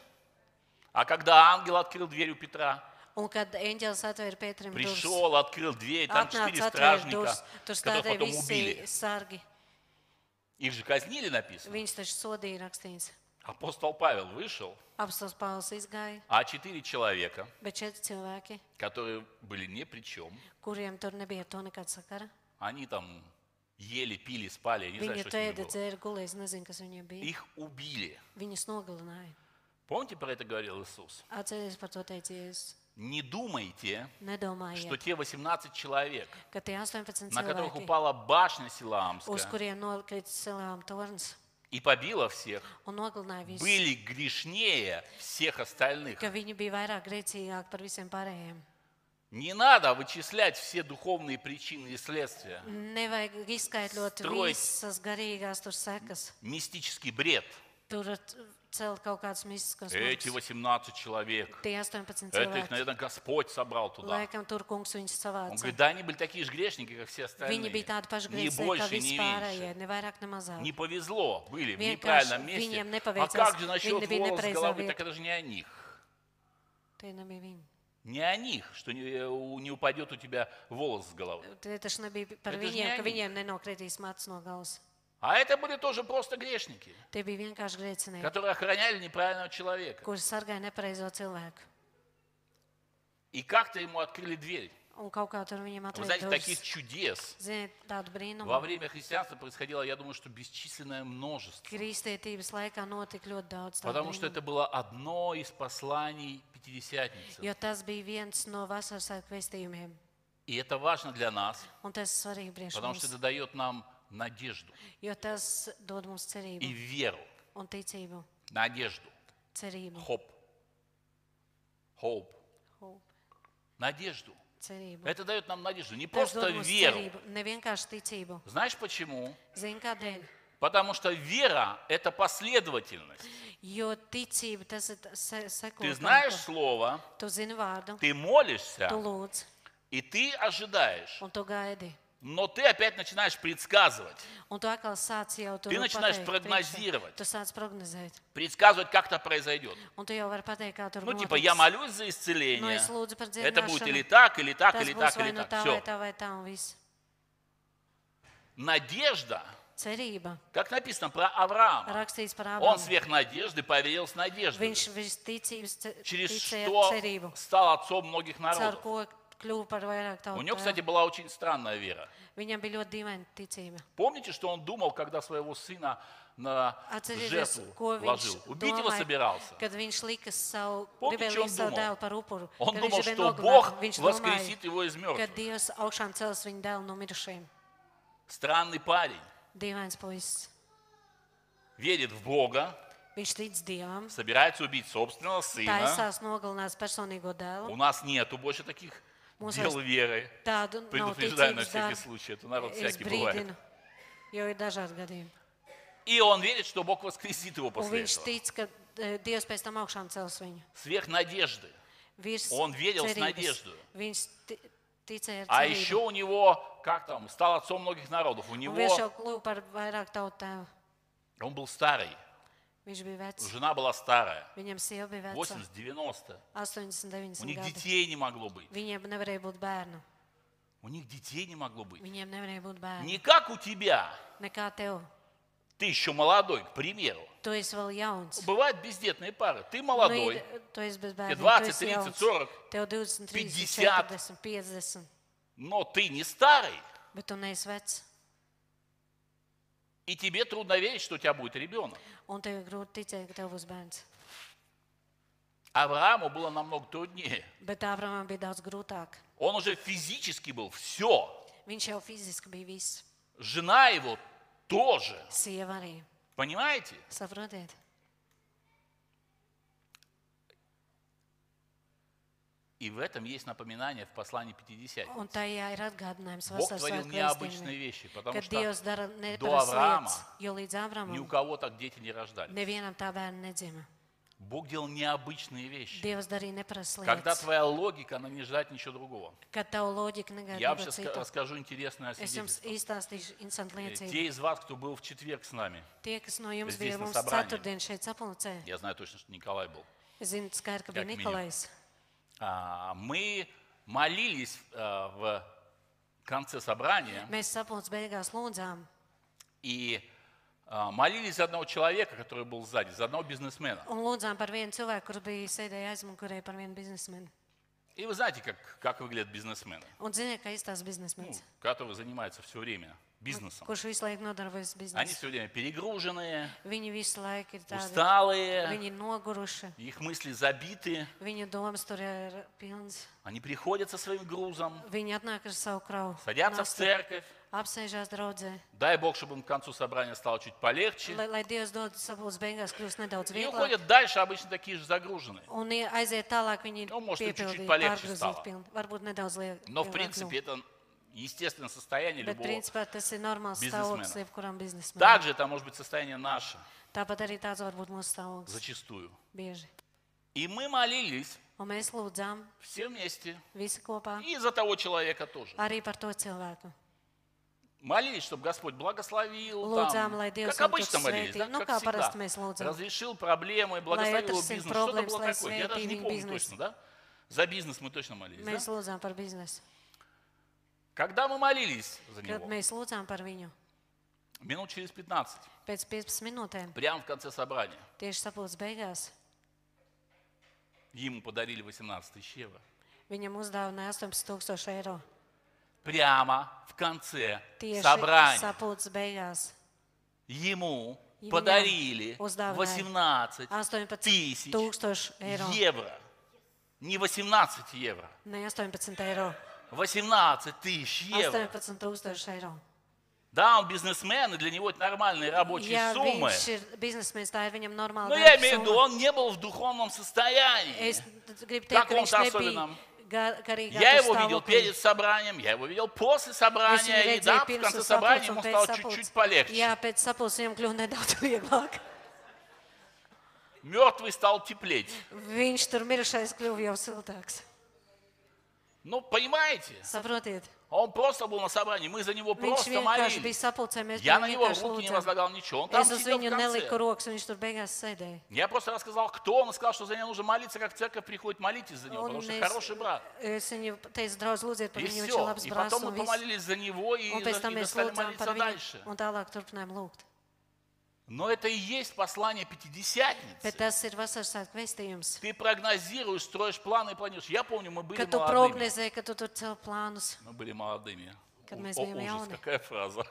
А когда ангел открыл дверь у Петра, Un kad eņģēlis atvēra Pēterim пришел, открыл дверь, там atnāca четыре atvēra стражника, durvis, tur которых stādīja потом visi убили. sargi. Их же казнили, написано. Viņus taču sodīja rakstīts. Апостол Павел вышел, Apstās Pāvils izgāja, а четыре человека, bet četri cilvēki, которые были ни при чем, kuriem tur nebija ar to nekāda sakara, они там ели, spали, я не знаю, viņi что с ними tēda, было. dzēra, gulēja, nezinu, kas viņiem bija. Их убили. Viņus nogalināja. Помните, про это говорил Иисус? Atcerieties par to teicies. Не думайте, что Nedomājiet, те 18 человек, ka tie 18 на которых упала башня torns и побила всех, были грешнее всех остальных. Не надо вычислять все духовные причины и следствия. Sekas. Мистический бред. Kaut mistiskas Эти 18 человек, Tie 18 это их, наверное, Господь собрал туда. Laikam tur kungs viņus Он говорит, да, они были такие же грешники, как все Viņi остальные. bija tādi paši Не больше, не меньше. ne vairāk, mazāk. Не повезло, были в неправильном месте. А как же насчет Viņi волос головы? Так это же не о них. Tie nebija viņi. Не о них, что не, не упадет у тебя волос с головы. Tie taču nebija par tas viņiem, ka viņiem nenokritīs mats no galvas. А это были тоже просто грешники, которые охраняли неправильного человека. И как-то ему открыли дверь. Вы знаете, таких чудес Ziniet, во время христианства происходило, я думаю, что бесчисленное множество. Потому что это было одно из посланий Пятидесятницы. И это важно для нас, потому что это dает нам надежду Jo tas dod mums и веру. un ticību. Надежду. Cerību. Хоп. Hope. Hope. Надежду. Cerību. Это дает нам надежду, не Tas просто веру. cerību, ne vienkārši ticību. Знаешь почему? Zini, kādēļ? Потому что вера – это последовательность. Jo ticība tas ir ta- se, seko. Ты знаешь слово, Tu zini vārdu, ты молишься, tu lūdz и ты ожидаешь. un tu gaidi. Но ты опять начинаешь предсказывать. Un tu atkal sāc jau Ты начинаешь pateikt прогнозировать. Tu sāc prognozēt. Предсказывать, как это произойдет. Un tu jau vari pateikt, kā tur Ну, notiks. типа, я молюсь за Nu, исцеление. es lūdzu par Это будет или так, или так, Tas или būs так, vai или nu так. vai Все. tā, vai tā, un viss. Надежда cerība. Как написано про Авраама. Rakstīts par Он сверх надежды поверил с надеждой. Viņš visticības ce- Через ticēja что cerību, стал отцом многих caur народов. ko kļuva par vairāk У него, кстати, была очень странная вера. Viņam bija ļoti dīvaina ticība. Помните, что он думал, когда своего сына на Atcerieties, жертву ko viņš ложил? Убить его собирался. kad viņš lika savu, Помните, gribēja что он likt savu думал? dēlu par upuru. Он kad думал, viņš gribēja что nogalināt, Бог viņš воскресит domāja, его из ka мертвых. Dievs augšām cels viņu dēlu no mirušajiem. Странный парень. Dīvains puisis. Верит в Бога, Viņš tic Dievam, собирается убить собственного сына. taisās nogalināt personīgo У нас нету больше таких Mums дел vairs веры. Tādu Предупреждаю на всякий случай. Это народ Es всякий бывает. jo ir dažādi gadījumi. И он верит, что Бог воскресит его после этого. tic, ka Dievs pēc tam augšām cels viņu. Сверх надежды. Virs Он верил с cerības. надеждой. Viņš ti- ticēja ar А еще cerību. у него, как там, стал отцом многих народов. У него, он был старый. Viņš bija vecs. Жена была старая. Viņam sieva bija veca. 80-90. 89 У них gadi. детей не могло быть. Viņiem nevarēja būt bērnu. У них детей не могло быть. Viņiem nevarēja būt bērnu. Не как у тебя. Nekā tev. Ты еще молодой, к примеру. Tu esi vēl jauns. Бывают бездетные пары. Ты Nu, молодой, ir- tu esi bez тебе bērniem. 20, tu esi 30, jauns. 40, Tev 20, 30, 50. 40, 50. но ты не старый. Bet tu neesi vecs. И тебе трудно верить, что у тебя будет ребенок. Un tev ir grūti ticēt, ka tev būs bērns. Аврааму было намного труднее. Bet Ābramam bija daudz grūtāk. Он уже физически был все. Viņš jau fiziski bija viss. Жена его тоже. Sieva arī. Понимаете? Saprotiet? И в этом есть напоминание в послании 50. Un tajā ir atgādinājums Бог творил необычные вещи, потому что до Авраама ни у кого так дети не рождались. Bог делал необычные вещи. Когда твоя логика, она не ждать ничего другого. Я вам сейчас расскажу интересное свидетельство. Э. Те из вас, кто был в четверг с нами, Здесь на собрании. я знаю точно, что Николай был, zinu skaidri, ka bija minimum. Nikolais. а, мы молились а, в конце собрания Mēs sapulces beigās lūdzām и а, молились за одного человека, который был сзади, за одного бизнесмена. un lūdzām par vienu cilvēku, kurš bija sēdēja aizmugurē par vienu biznesmenu. И вы знаете, как, как выглядят бизнесмены, Un ziniet, kā izstāsta ну, biznesmenis, которые занимаются все время бизнесом. Они все время перегруженные, усталые, их мысли забиты, они приходят со своим грузом, садятся в церковь. apsēžās draudzē, Дай Бог, чтобы им к концу собрания стало чуть полегче. lai, lai Dievs dod sapulces beigās kļūst nedaudz И уходят дальше, обычно такие же загруженные. Un ie- aiziet tālāk, viņi ir Nu, может, piepildīti, полегче. Varbūt nedaudz liek. Но, в принципе, это естественное состояние Bet, любого. principā, tas ir biznesmenam. Также это может быть состояние наше, Tāpat arī tāds var būt mūsu stāvoklis. зачастую. Bieži. И мы молились Un mēs lūdzām все вместе. visi kopā И за того человека тоже. arī par to cilvēku. Молились, чтобы Господь благословил. Lūdzām, там, как обычно молились, да. Nu, как всегда. Разрешил проблемы, благословил бизнес. Что-то было такое. Я даже не помню точно, да? За бизнес мы точно молились. да? Mēs lūdzām par biznesu. Когда мы молились за Kad него, mēs lūdzām par viņu, минут через 15, pēc 15 minūtēm, прямо в конце собрания, tieši sapulces beigās, ему подарили 18 тысяч евро. viņam uzdāvināja 18,000 eiro. Прямо в конце Tieši собрания sapulces beigās ему Viņam подарили uzdāvināja 18 18 тысяч tūkstoši eiro. евро. Не 18 евро. Ne 18 eiro, 18 тысяч евро. 18 tūkstoši eiro. Да, он бизнесмен, и для него это нормальные рабочие Ja суммы. Но я имею в виду, он не был в духовном состоянии. Каком-то особенном. Я его видел перед собранием, я его видел после собрания, и да, в конце собрания ему стало чуть-чуть полегче. Мертвый стал теплеть. Viņš tur mirušais kļuva jau siltāks. Ну, понимаете, Saprotiet, Он просто был на собрании, мы за него Viņš просто молились. sapulcē, Я на него руки не lūdzām. возлагал, ничего. Он там Es сидел в конце. rokas, viņš tur beigās sēdēja. Я просто рассказал, кто он, и сказал, что за него нужно молиться, как церковь приходит, молитесь за него, Un потому что es, хороший брат. es viņu teicu, draudz, lūdziet par И viņu, все. И потом мы помолились за него и, Un и стали молиться дальше. un tālāk turpinājām lūgt. Но это и есть послание Пятидесятницы. Ты прогнозируешь, строишь планы и планируешь. Я помню, мы были tu молодыми. cel plānus, Мы были молодыми. Kad mēs bijām ужас, jauni. какая фраза.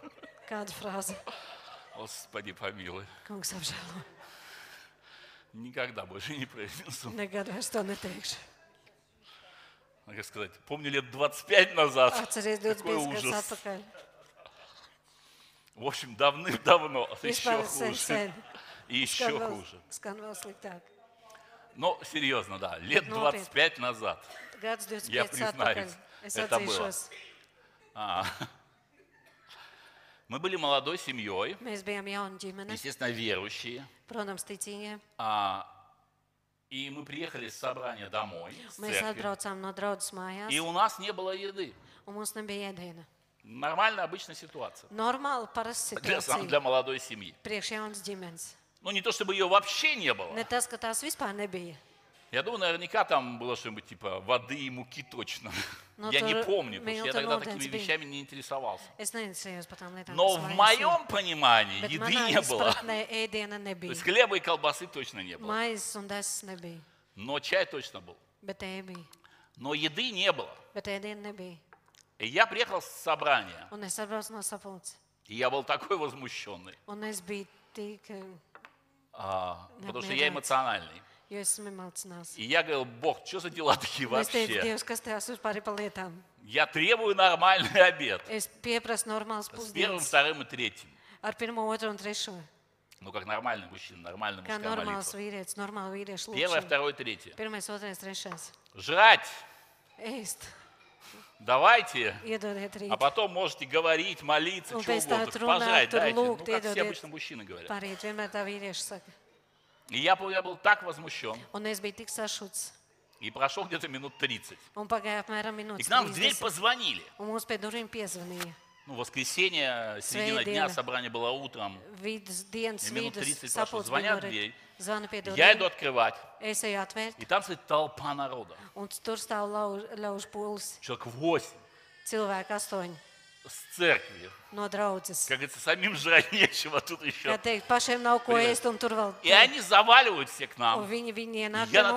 kāda frāze? Господи, помилуй. Kungs apžēlo. Никогда больше не произнесу. Nekad vairs to neteikšu. Ну, Как сказать, помню лет 25 назад. Atceries Какой 25 gadus ужас. atpakaļ. В общем, давным-давно. Еще Vispār sen, хуже. И еще хуже. Но серьезно, да, лет Ну, 25 назад. Gads Я 25 atpakaļ. признаюсь, это было. А. Мы были молодой семьей, естественно, верующие. А, И мы приехали с собрания домой, с церкви, и у нас не было еды. un mums nebija ēdiena. Нормальная обычная ситуация Normāli, parasta для, сам- situācija для молодой семьи. priekš jaunas ģimenes. Ну, не то чтобы ее вообще не было. Ne tas, ka tās vispār nebija. Я думаю, наверняка там было что-нибудь типа воды и муки точно. Ну, Я не помню, потому что я тогда такими bija. вещами не интересовался. Но в моем понимании Bet еды не было. То есть хлеба и колбасы точно не было. Но чай точно был. Но еды не было. И я приехал с собрания, Un es atbraucu no sapulces. и я был такой возмущенный, Un es biju tik, а, потому что я эмоциональный. jo esmu emocināts. И я говорил, Бог, что за дела такие Un Es teicu, вообще? Dievs, kas tajās vispār ir pa lietām? Я требую нормальный обед. Es pieprasu normāls С первым, pusdienas вторым и третьим. ar pirmo, otru un trešo. Ну, как нормальный мужчина, нормальный Kā мужская normāls молитва. vīrietis, normāli vīrieši Первое, lūdzu. второе, третье. Pirmais, otrais, trešais. Жрать Ēst, давайте, а потом можете говорить, молиться, Ну, tam угодно. tur дайте. Ну, как все обычно мужчины говорят. И я, был- я был так возмущен. И прошло где-то минут 30. Un pagāja apmēram И к нам в дверь 30, позвонили. Ну, воскресенье, середина дня, собрание было утром. Minūte vidus 30 прошло, звонят в дверь. rīta. Zvana pie Я иду durvīm. открывать. Es eju atvērt. И там стоит толпа народа. Un tur stāv lauž, lauž pūlis. Человек 8 Cilvēki astoņi С церкви. no draudzes. Как говорится, самим жрать нечего тут Kā еще. teikt, pašiem nav ko ēst, un tur vēl. И они заваливают все к Un нам. viņi, viņi И ienāk Я pie на,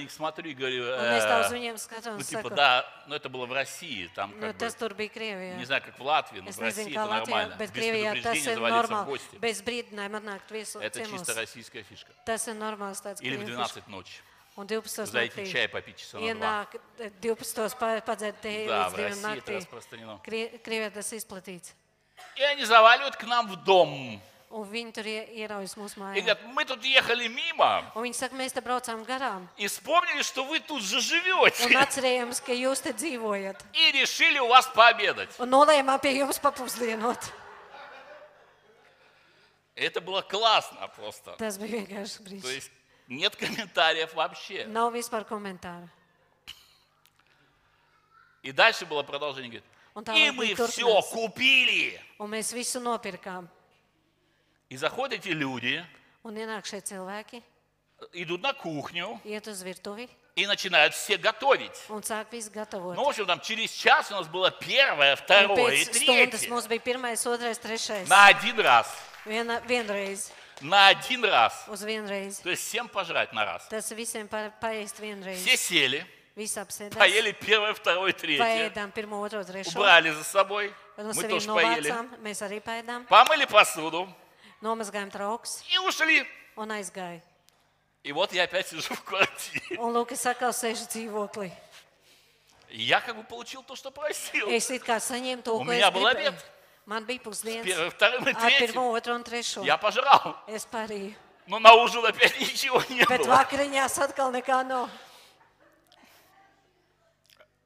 них смотрю и говорю, Un es tā uz «Э, viņiem skatos ну типа, saku, да, но это было в России, там nu, как бы, tas tur bija Krievijā. не знаю, как в Латвии, но Es в России nezinu, это Latvijā, нормально. bet Без Krievijā tas предупреждения ir завалиться в normāli. Bez brīdinājuma atnākt viesu Это чисто российская фишка. Tas ir normāls tāds Или в krievu 12 ночи. Un 12. Зайти naktī чай попить часа на два. ienāk eh, 12. pa- padzert te Да, в 2 России это распространено. Tas izplatīts. И они заваливают к нам в дом. Un viņi tur ie- ieraujas mūsu И mājā. говорят, мы тут ехали мимо Un viņi saka, mēs te braucām garām. и вспомнили, что вы тут же Un ka jūs te dzīvojat. И решили у вас пообедать. Un nolēmām pie jums papusdienot. Это было классно просто. Tas bija vienkārši То brīdis. есть нет комментариев вообще. Nav vispār komentāru. И дальше было продолжение. Говорит, там и мы все купили. Un mēs visu nopirkām. И заходят эти люди, Un ienāk šie cilvēki, идут на кухню iet uz virtuvi и начинают все готовить. un sāk visu gatavot. Ну, в общем, там через час у нас было первое, Un второе и pēc stundas третье. mums bija pirmais, otrais, trešais. На один раз. Viena, vienreiz, На один раз. uz vienreiz. То есть всем пожрать на раз. Tas visiem pa, paēst vienreiz. Все сели, Visi apsēdās. поели первое, второе, третье. Paēdām pirmo, otro, trešo. Убрали за собой. No Мы тоже поели. Mēs arī paēdām. Помыли посуду Nomazgājām trauks и ушли. un aizgāja. И вот я опять сижу в квартире. Un lūk, es atkal sēžu dzīvoklī. Я как бы получил то, что просил. Es it kā saņēmu to, Un ko es bija gribēju. обед. Man bija pusdienas. Первым, вторым и Ar третьим. pirmo, otro un trešo. Я пожрал. Es parīju. Но на ужин опять ничего не Bet было. vakariņās atkal nekā nav.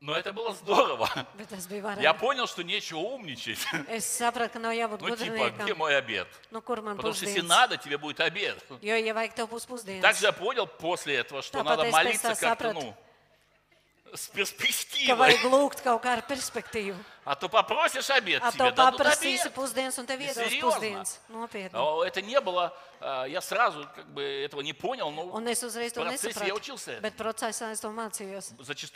Но это было здорово. Bet tas bija Я понял, что нечего умничать. Es sapratu, ka nav jābūt Ну, типа, где мой обед? Nu, kur man Потому что если pusdienas? надо, тебе будет обед. Jo, ja vajag tev būs pusdienas. Также я понял после этого, что Tāpat надо молиться как-то, ну, с Ka перспективой. vajag lūgt kaut perspektīvu. А то попросишь обед, A тебе paprasīsi обед. pusdienas, un tev iedos Серьезно? pusdienas. Nopietni. О, Это не было, а, я сразу как бы этого не понял, но Un es uzreiz to я nesapratu. учился. Bet procesā es to mācījos.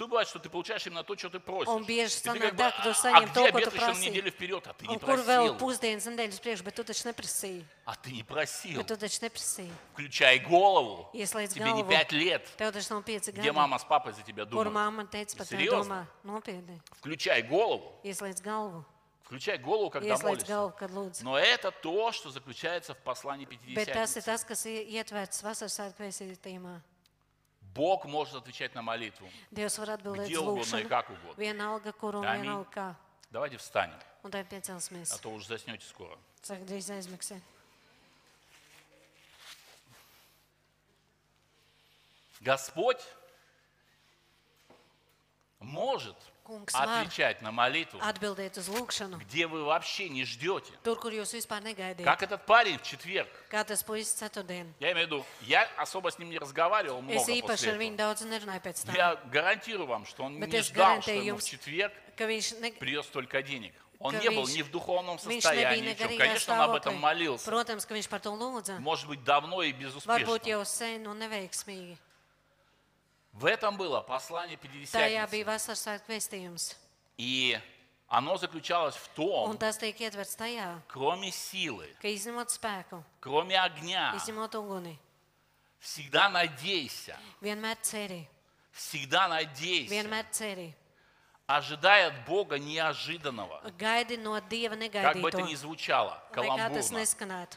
Бывает, что ты получаешь именно то, что ты просишь. Он бежит, И ты как бы, ka tu а saņem где ko обед еще на неделю вперед? А ты не Un kur vēl просил. pusdienas nedēļas priekš, bet tu taču neprasīji. А ты не просил. Bet tu taču neprasīji. Включай голову. Ieslēdz Тебе не galvu. пять лет. Tev taču nav pieci Где gadi. мама с папой за тебя Kur думают? mamma teica par tevi Серьезно? domā? Nopietni. Включай голову. Ieslēdz galvu. Включай голову, когда Ieslēdz молишься. galvu, kad. Но это то, что заключается в послании Bet tas ir Пятидесятницы. tas, kas ir ietverts vasaras svētku vēstījumā. Бог может отвечать на молитву. Dievs var atbildēt Где uz угодно и lūgšanu. как угодно. Vienalga, kur un Аминь. vienalga kā. Давайте встанем, Un tad piecelsimies. а то уже заснете скоро. Saka, drīz. Господь может Kungs var отвечать на молитву, atbildēt uz lūgšanu. где вы вообще не ждете. Tur, kur jūs vispār negaidījāt. Как этот парень в четверг. Kā tas puisis ceturtdien. Я имею в виду, я особо с ним не разговаривал Es много īpaši после ar viņu этого. daudz nerunāju pēc tam. Я гарантирую вам, что он Bet не es ждал, что garantēju ему в jums, четверг ka viņš, ne, придет столько денег. Он не был ни в духовном viņš nebija состоянии, ничего. Конечно, он об этом stāvoklī. молился. Protams, ka viņš par to lūdza. Может быть, давно и Varbūt безуспешно. jau sen un neveiksmīgi. В этом было послание Пятидесятницы. И оно заключалось в том, tajā, кроме силы, spēku, кроме огня, uguni, всегда надейся, ceri, всегда надейся, ceri. ожидая от Бога неожиданного. No Как бы это ни звучало, каламбурно.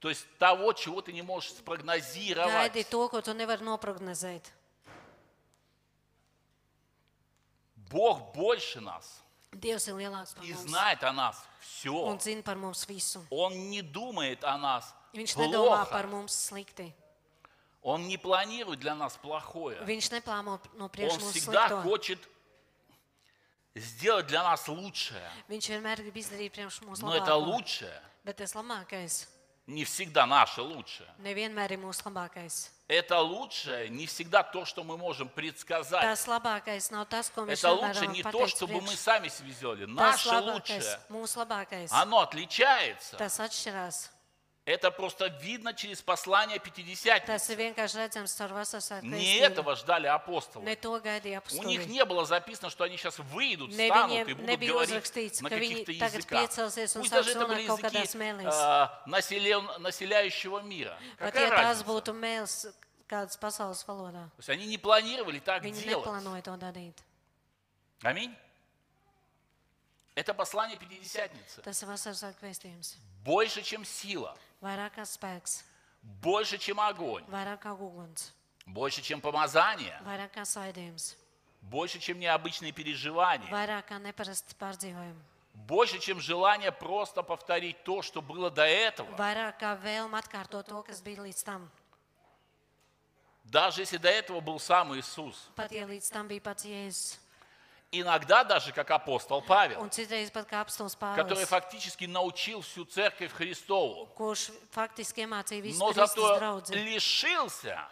То есть того, чего ты не можешь спрогнозировать. to, ko tu nevari noprognozēt. Бог больше нас Dievs ir lielāks par и mums знает о нас все. un zina par mums visu. Он не думает о нас Viņš nedomā par плохо. mums slikti. Он не планирует для нас плохое. Viņš neplāno no priekš Он mums всегда slikto. хочет сделать для нас лучшее. Viņš vienmēr grib izdarīt priekš mums Но это labāko. лучшее Bet tas labākais не всегда наше лучшее. nevienmēr ir mūsu labākais. Это лучшее не всегда то, что мы можем предсказать. Tas labākais nav tas, ko mēs Это лучше не то, чтобы мы сами себе сделали. Наше лучшее, mūsu labākais, оно отличается. tas atšķirās. Это просто видно через послание Пятидесятницы. Не этого ждали апостолы. У них не было записано, что они сейчас выйдут, Ne станут viņiem и будут говорить на каких-то языках. Пусть даже это были языки а, населен- населяющего мира. Какая разница? То есть они не планировали так делать. Аминь. Это послание Пятидесятницы. Больше, чем сила, Vairāk kā spēks, больше, чем огонь, vairāk kā uguns, больше, чем помазание, vairāk kā saidījums, больше, чем необычные переживания, vairāk kā neparasts pārdzīvojumi, больше, чем желание просто повторить то, что было до этого. vairāk kā vēlme atkārtot to, kas bija līdz tam. Даже если до этого был сам Иисус. Pat ja līdz tam bija pats Jēzus. Иногда даже как апостол Павел, который фактически научил всю церковь Христову, но зато лишился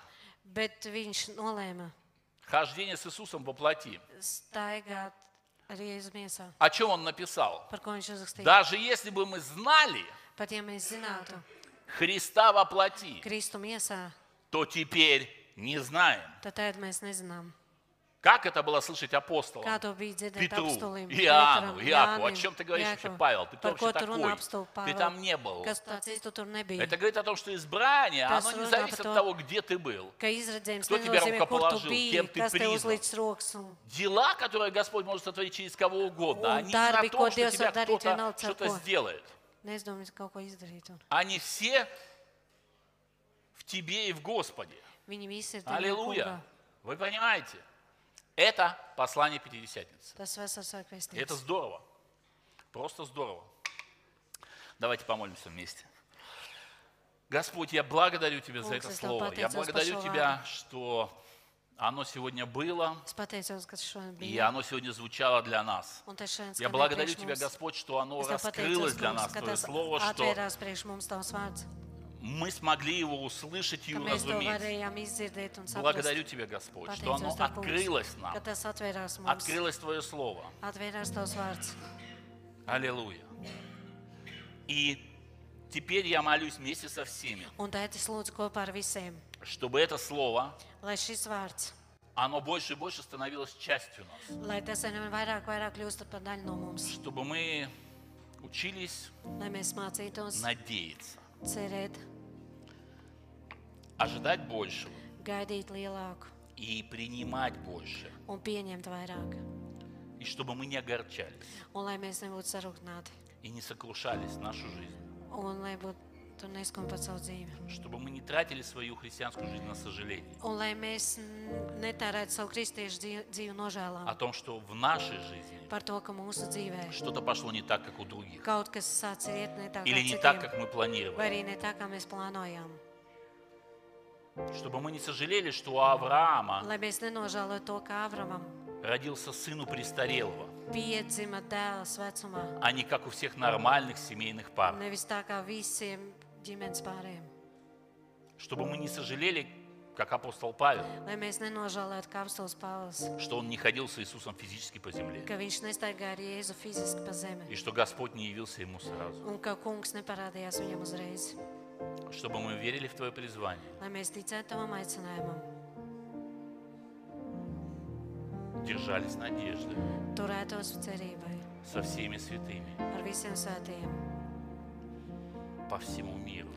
хождения с Иисусом во плоти. О чем он написал? Даже если бы мы знали Христа во плоти, то теперь не знаем. tad tagad mēs nezinām. Как это было слышать апостолам? Петру? Иоанну, Иакову. О чем ты говоришь вообще? Павел? Ты кто вообще такой? Ты там не был. Это говорит о том, что избрание, оно не зависит от того, где ты был. Кто тебя рукоположил, кем ты признан. Дела, которые Господь может сотворить через кого угодно, они не на том, что тебя кто-то что-то сделает. Un Они все в тебе и в Господе. Аллилуйя. Вы понимаете? Это послание Пятидесятницы. Это здорово. Просто здорово. Давайте помолимся вместе. Господь, я благодарю Тебя за это слово. Я благодарю Тебя, что оно сегодня было, и оно сегодня звучало для нас. Я благодарю Тебя. Господь, что оно раскрылось для нас, Твое Слово, что мы смогли его услышать и уразуметь. Благодарю Тебя, Господь, что оно открылось нам, открылось Твое Слово. Аллилуйя. И теперь я молюсь вместе со всеми, чтобы это слово, оно больше и больше становилось частью нас. Чтобы мы учились надеяться, ожидать большего gaidīt lielāku и принимать больше. un pieņemt vairāk. И чтобы мы не огорчались Un lai mēs nebūtu sarūktināti, и не сокрушались нашу жизнь. un lai būtu savu dzīvi. Чтобы мы не tratили свою христианскую жизнь на сожаление. Un lai mēs n- netērētu savu kristiešu dzīvi, dzīvi О том, что в нашей жизни par to, ka mūsu dzīvē что-то пошло не так, как у других. kaut kas sācis iet ne tā, kā Или не так, как мы vai планировали. arī ne tā, kā mēs plānojām. Чтобы мы не сожалели, что у Авраама Lai mēs nenožēlotu to, ka Avramam родился сыну престарелого, piedzima dēls vecumā, а не как у всех нормальных семейных пар. nevis tā kā visiem ģimenes pārējiem. Чтобы мы не сожалели, как апостол Павел, Lai mēs nenožēlotu kā apstults Pāvils, что он не ходил с Иисусом физически по земле. ka viņš nestaigāja ar Jēzu fiziski pa zemi И что Господь не явился ему сразу. un ka kungs neparādījās viņam uzreiz. Чтобы мы верили в Твое призвание, держались надежды со всеми святыми. По всему миру.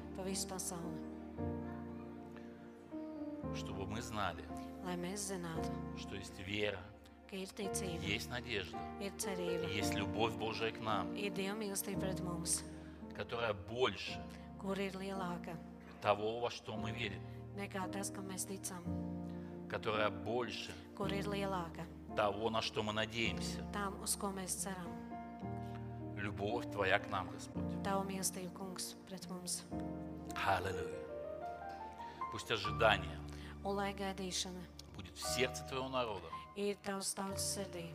Чтобы мы знали, что есть вера, есть надежда, есть любовь Божия к нам, которая больше kur ir lielāka того, во что мы верим, nekā tas, kam mēs ticam, которая больше kur ir lielāka того, на что мы надеемся. tām, uz ko mēs ceram. Любовь Твоя к нам, Господь. Tavu mīlestību, kungs, pret mums. Аллилуйя. Пусть ожидание Un lai gaidīšana будет в сердце Твоего народа, ir tavs tautas sirdī,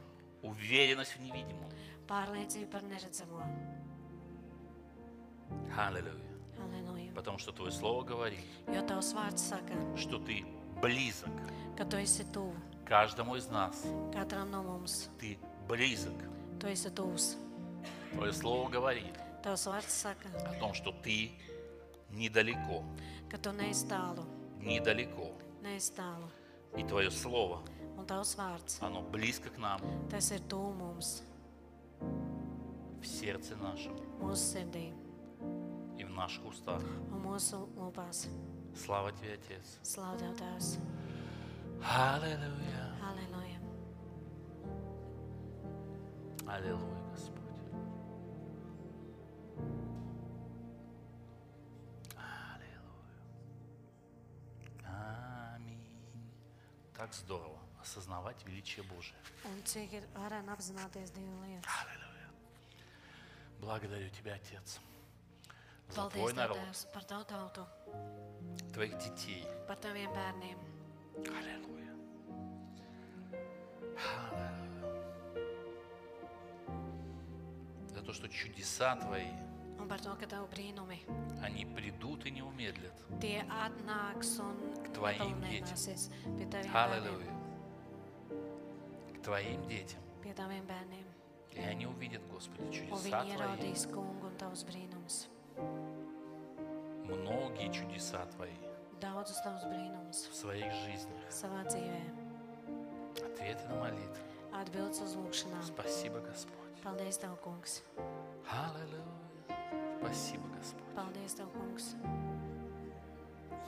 уверенность в невидимом. pārliecība par neredzamo. Аллилуйя. Потому что Твое Слово говорит, Jo tavs vārds saka, что Ты близок ka tu esi tuvu каждому из нас. katram no mums. Ты близок. Tu esi tuvs. Твое Слово говорит Tavs vārds saka, о том, что Ты недалеко, ka tu neesi tālu, недалеко. neesi tālu. И Твое Слово, Un tavs vārds, оно близко к нам, tas ir tuvu mums, в сердце нашем mūsu sirdī и в наших устах. Слава Тебе, Отец. Slavu Tev, Tēvs! Аллилуйя. Aleluja! Аллилуйя, Господь. Аллилуйя. Аминь. Так здорово осознавать величие Божие. Аллилуйя. Благодарю Тебя, Отец, Paldies, Tēvs, par Tavu tautu, Твоих детей. par Taviem bērniem. Аллилуйя. Аллилуйя. За то, что чудеса Твои, Un par to, ka Tavu brīnumi они придут и не умедлят. tie atnāks un Tvajiem nepalnēsies pie Taviem bērniem. Аллилуйя. К Твоим детям. Pie Taviem bērniem. И они увидят, Господи, Un чудеса viņi Твои. ierādīs kungu un Tavus brīnumus. Многие чудеса Твои в своих жизнях. Ответы на молитвы. Atbildes uz lūgšanām. Спасибо, Господь. Paldies, Tev, kungs. Спасибо, Господь. Paldies, Tev, kungs.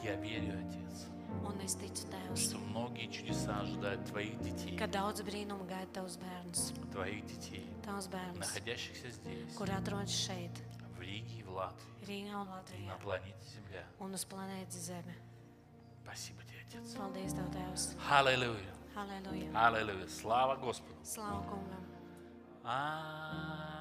Я верю, Отец, Un es ticu, Tēvs, что многие чудеса ожидают Твоих детей. ka daudz brīnumu gaida Tavus bērnus. Твоих детей, Tavus bērnus, находящихся здесь, kuri atrodas šeit, в Риге un на планете Земля. un uz planētas Zeme. Спасибо тебе, Отец. Paldies, Tev, Tēvs. Halleluja! Аллилуйя. Слава Господу. Slavu kungam! А.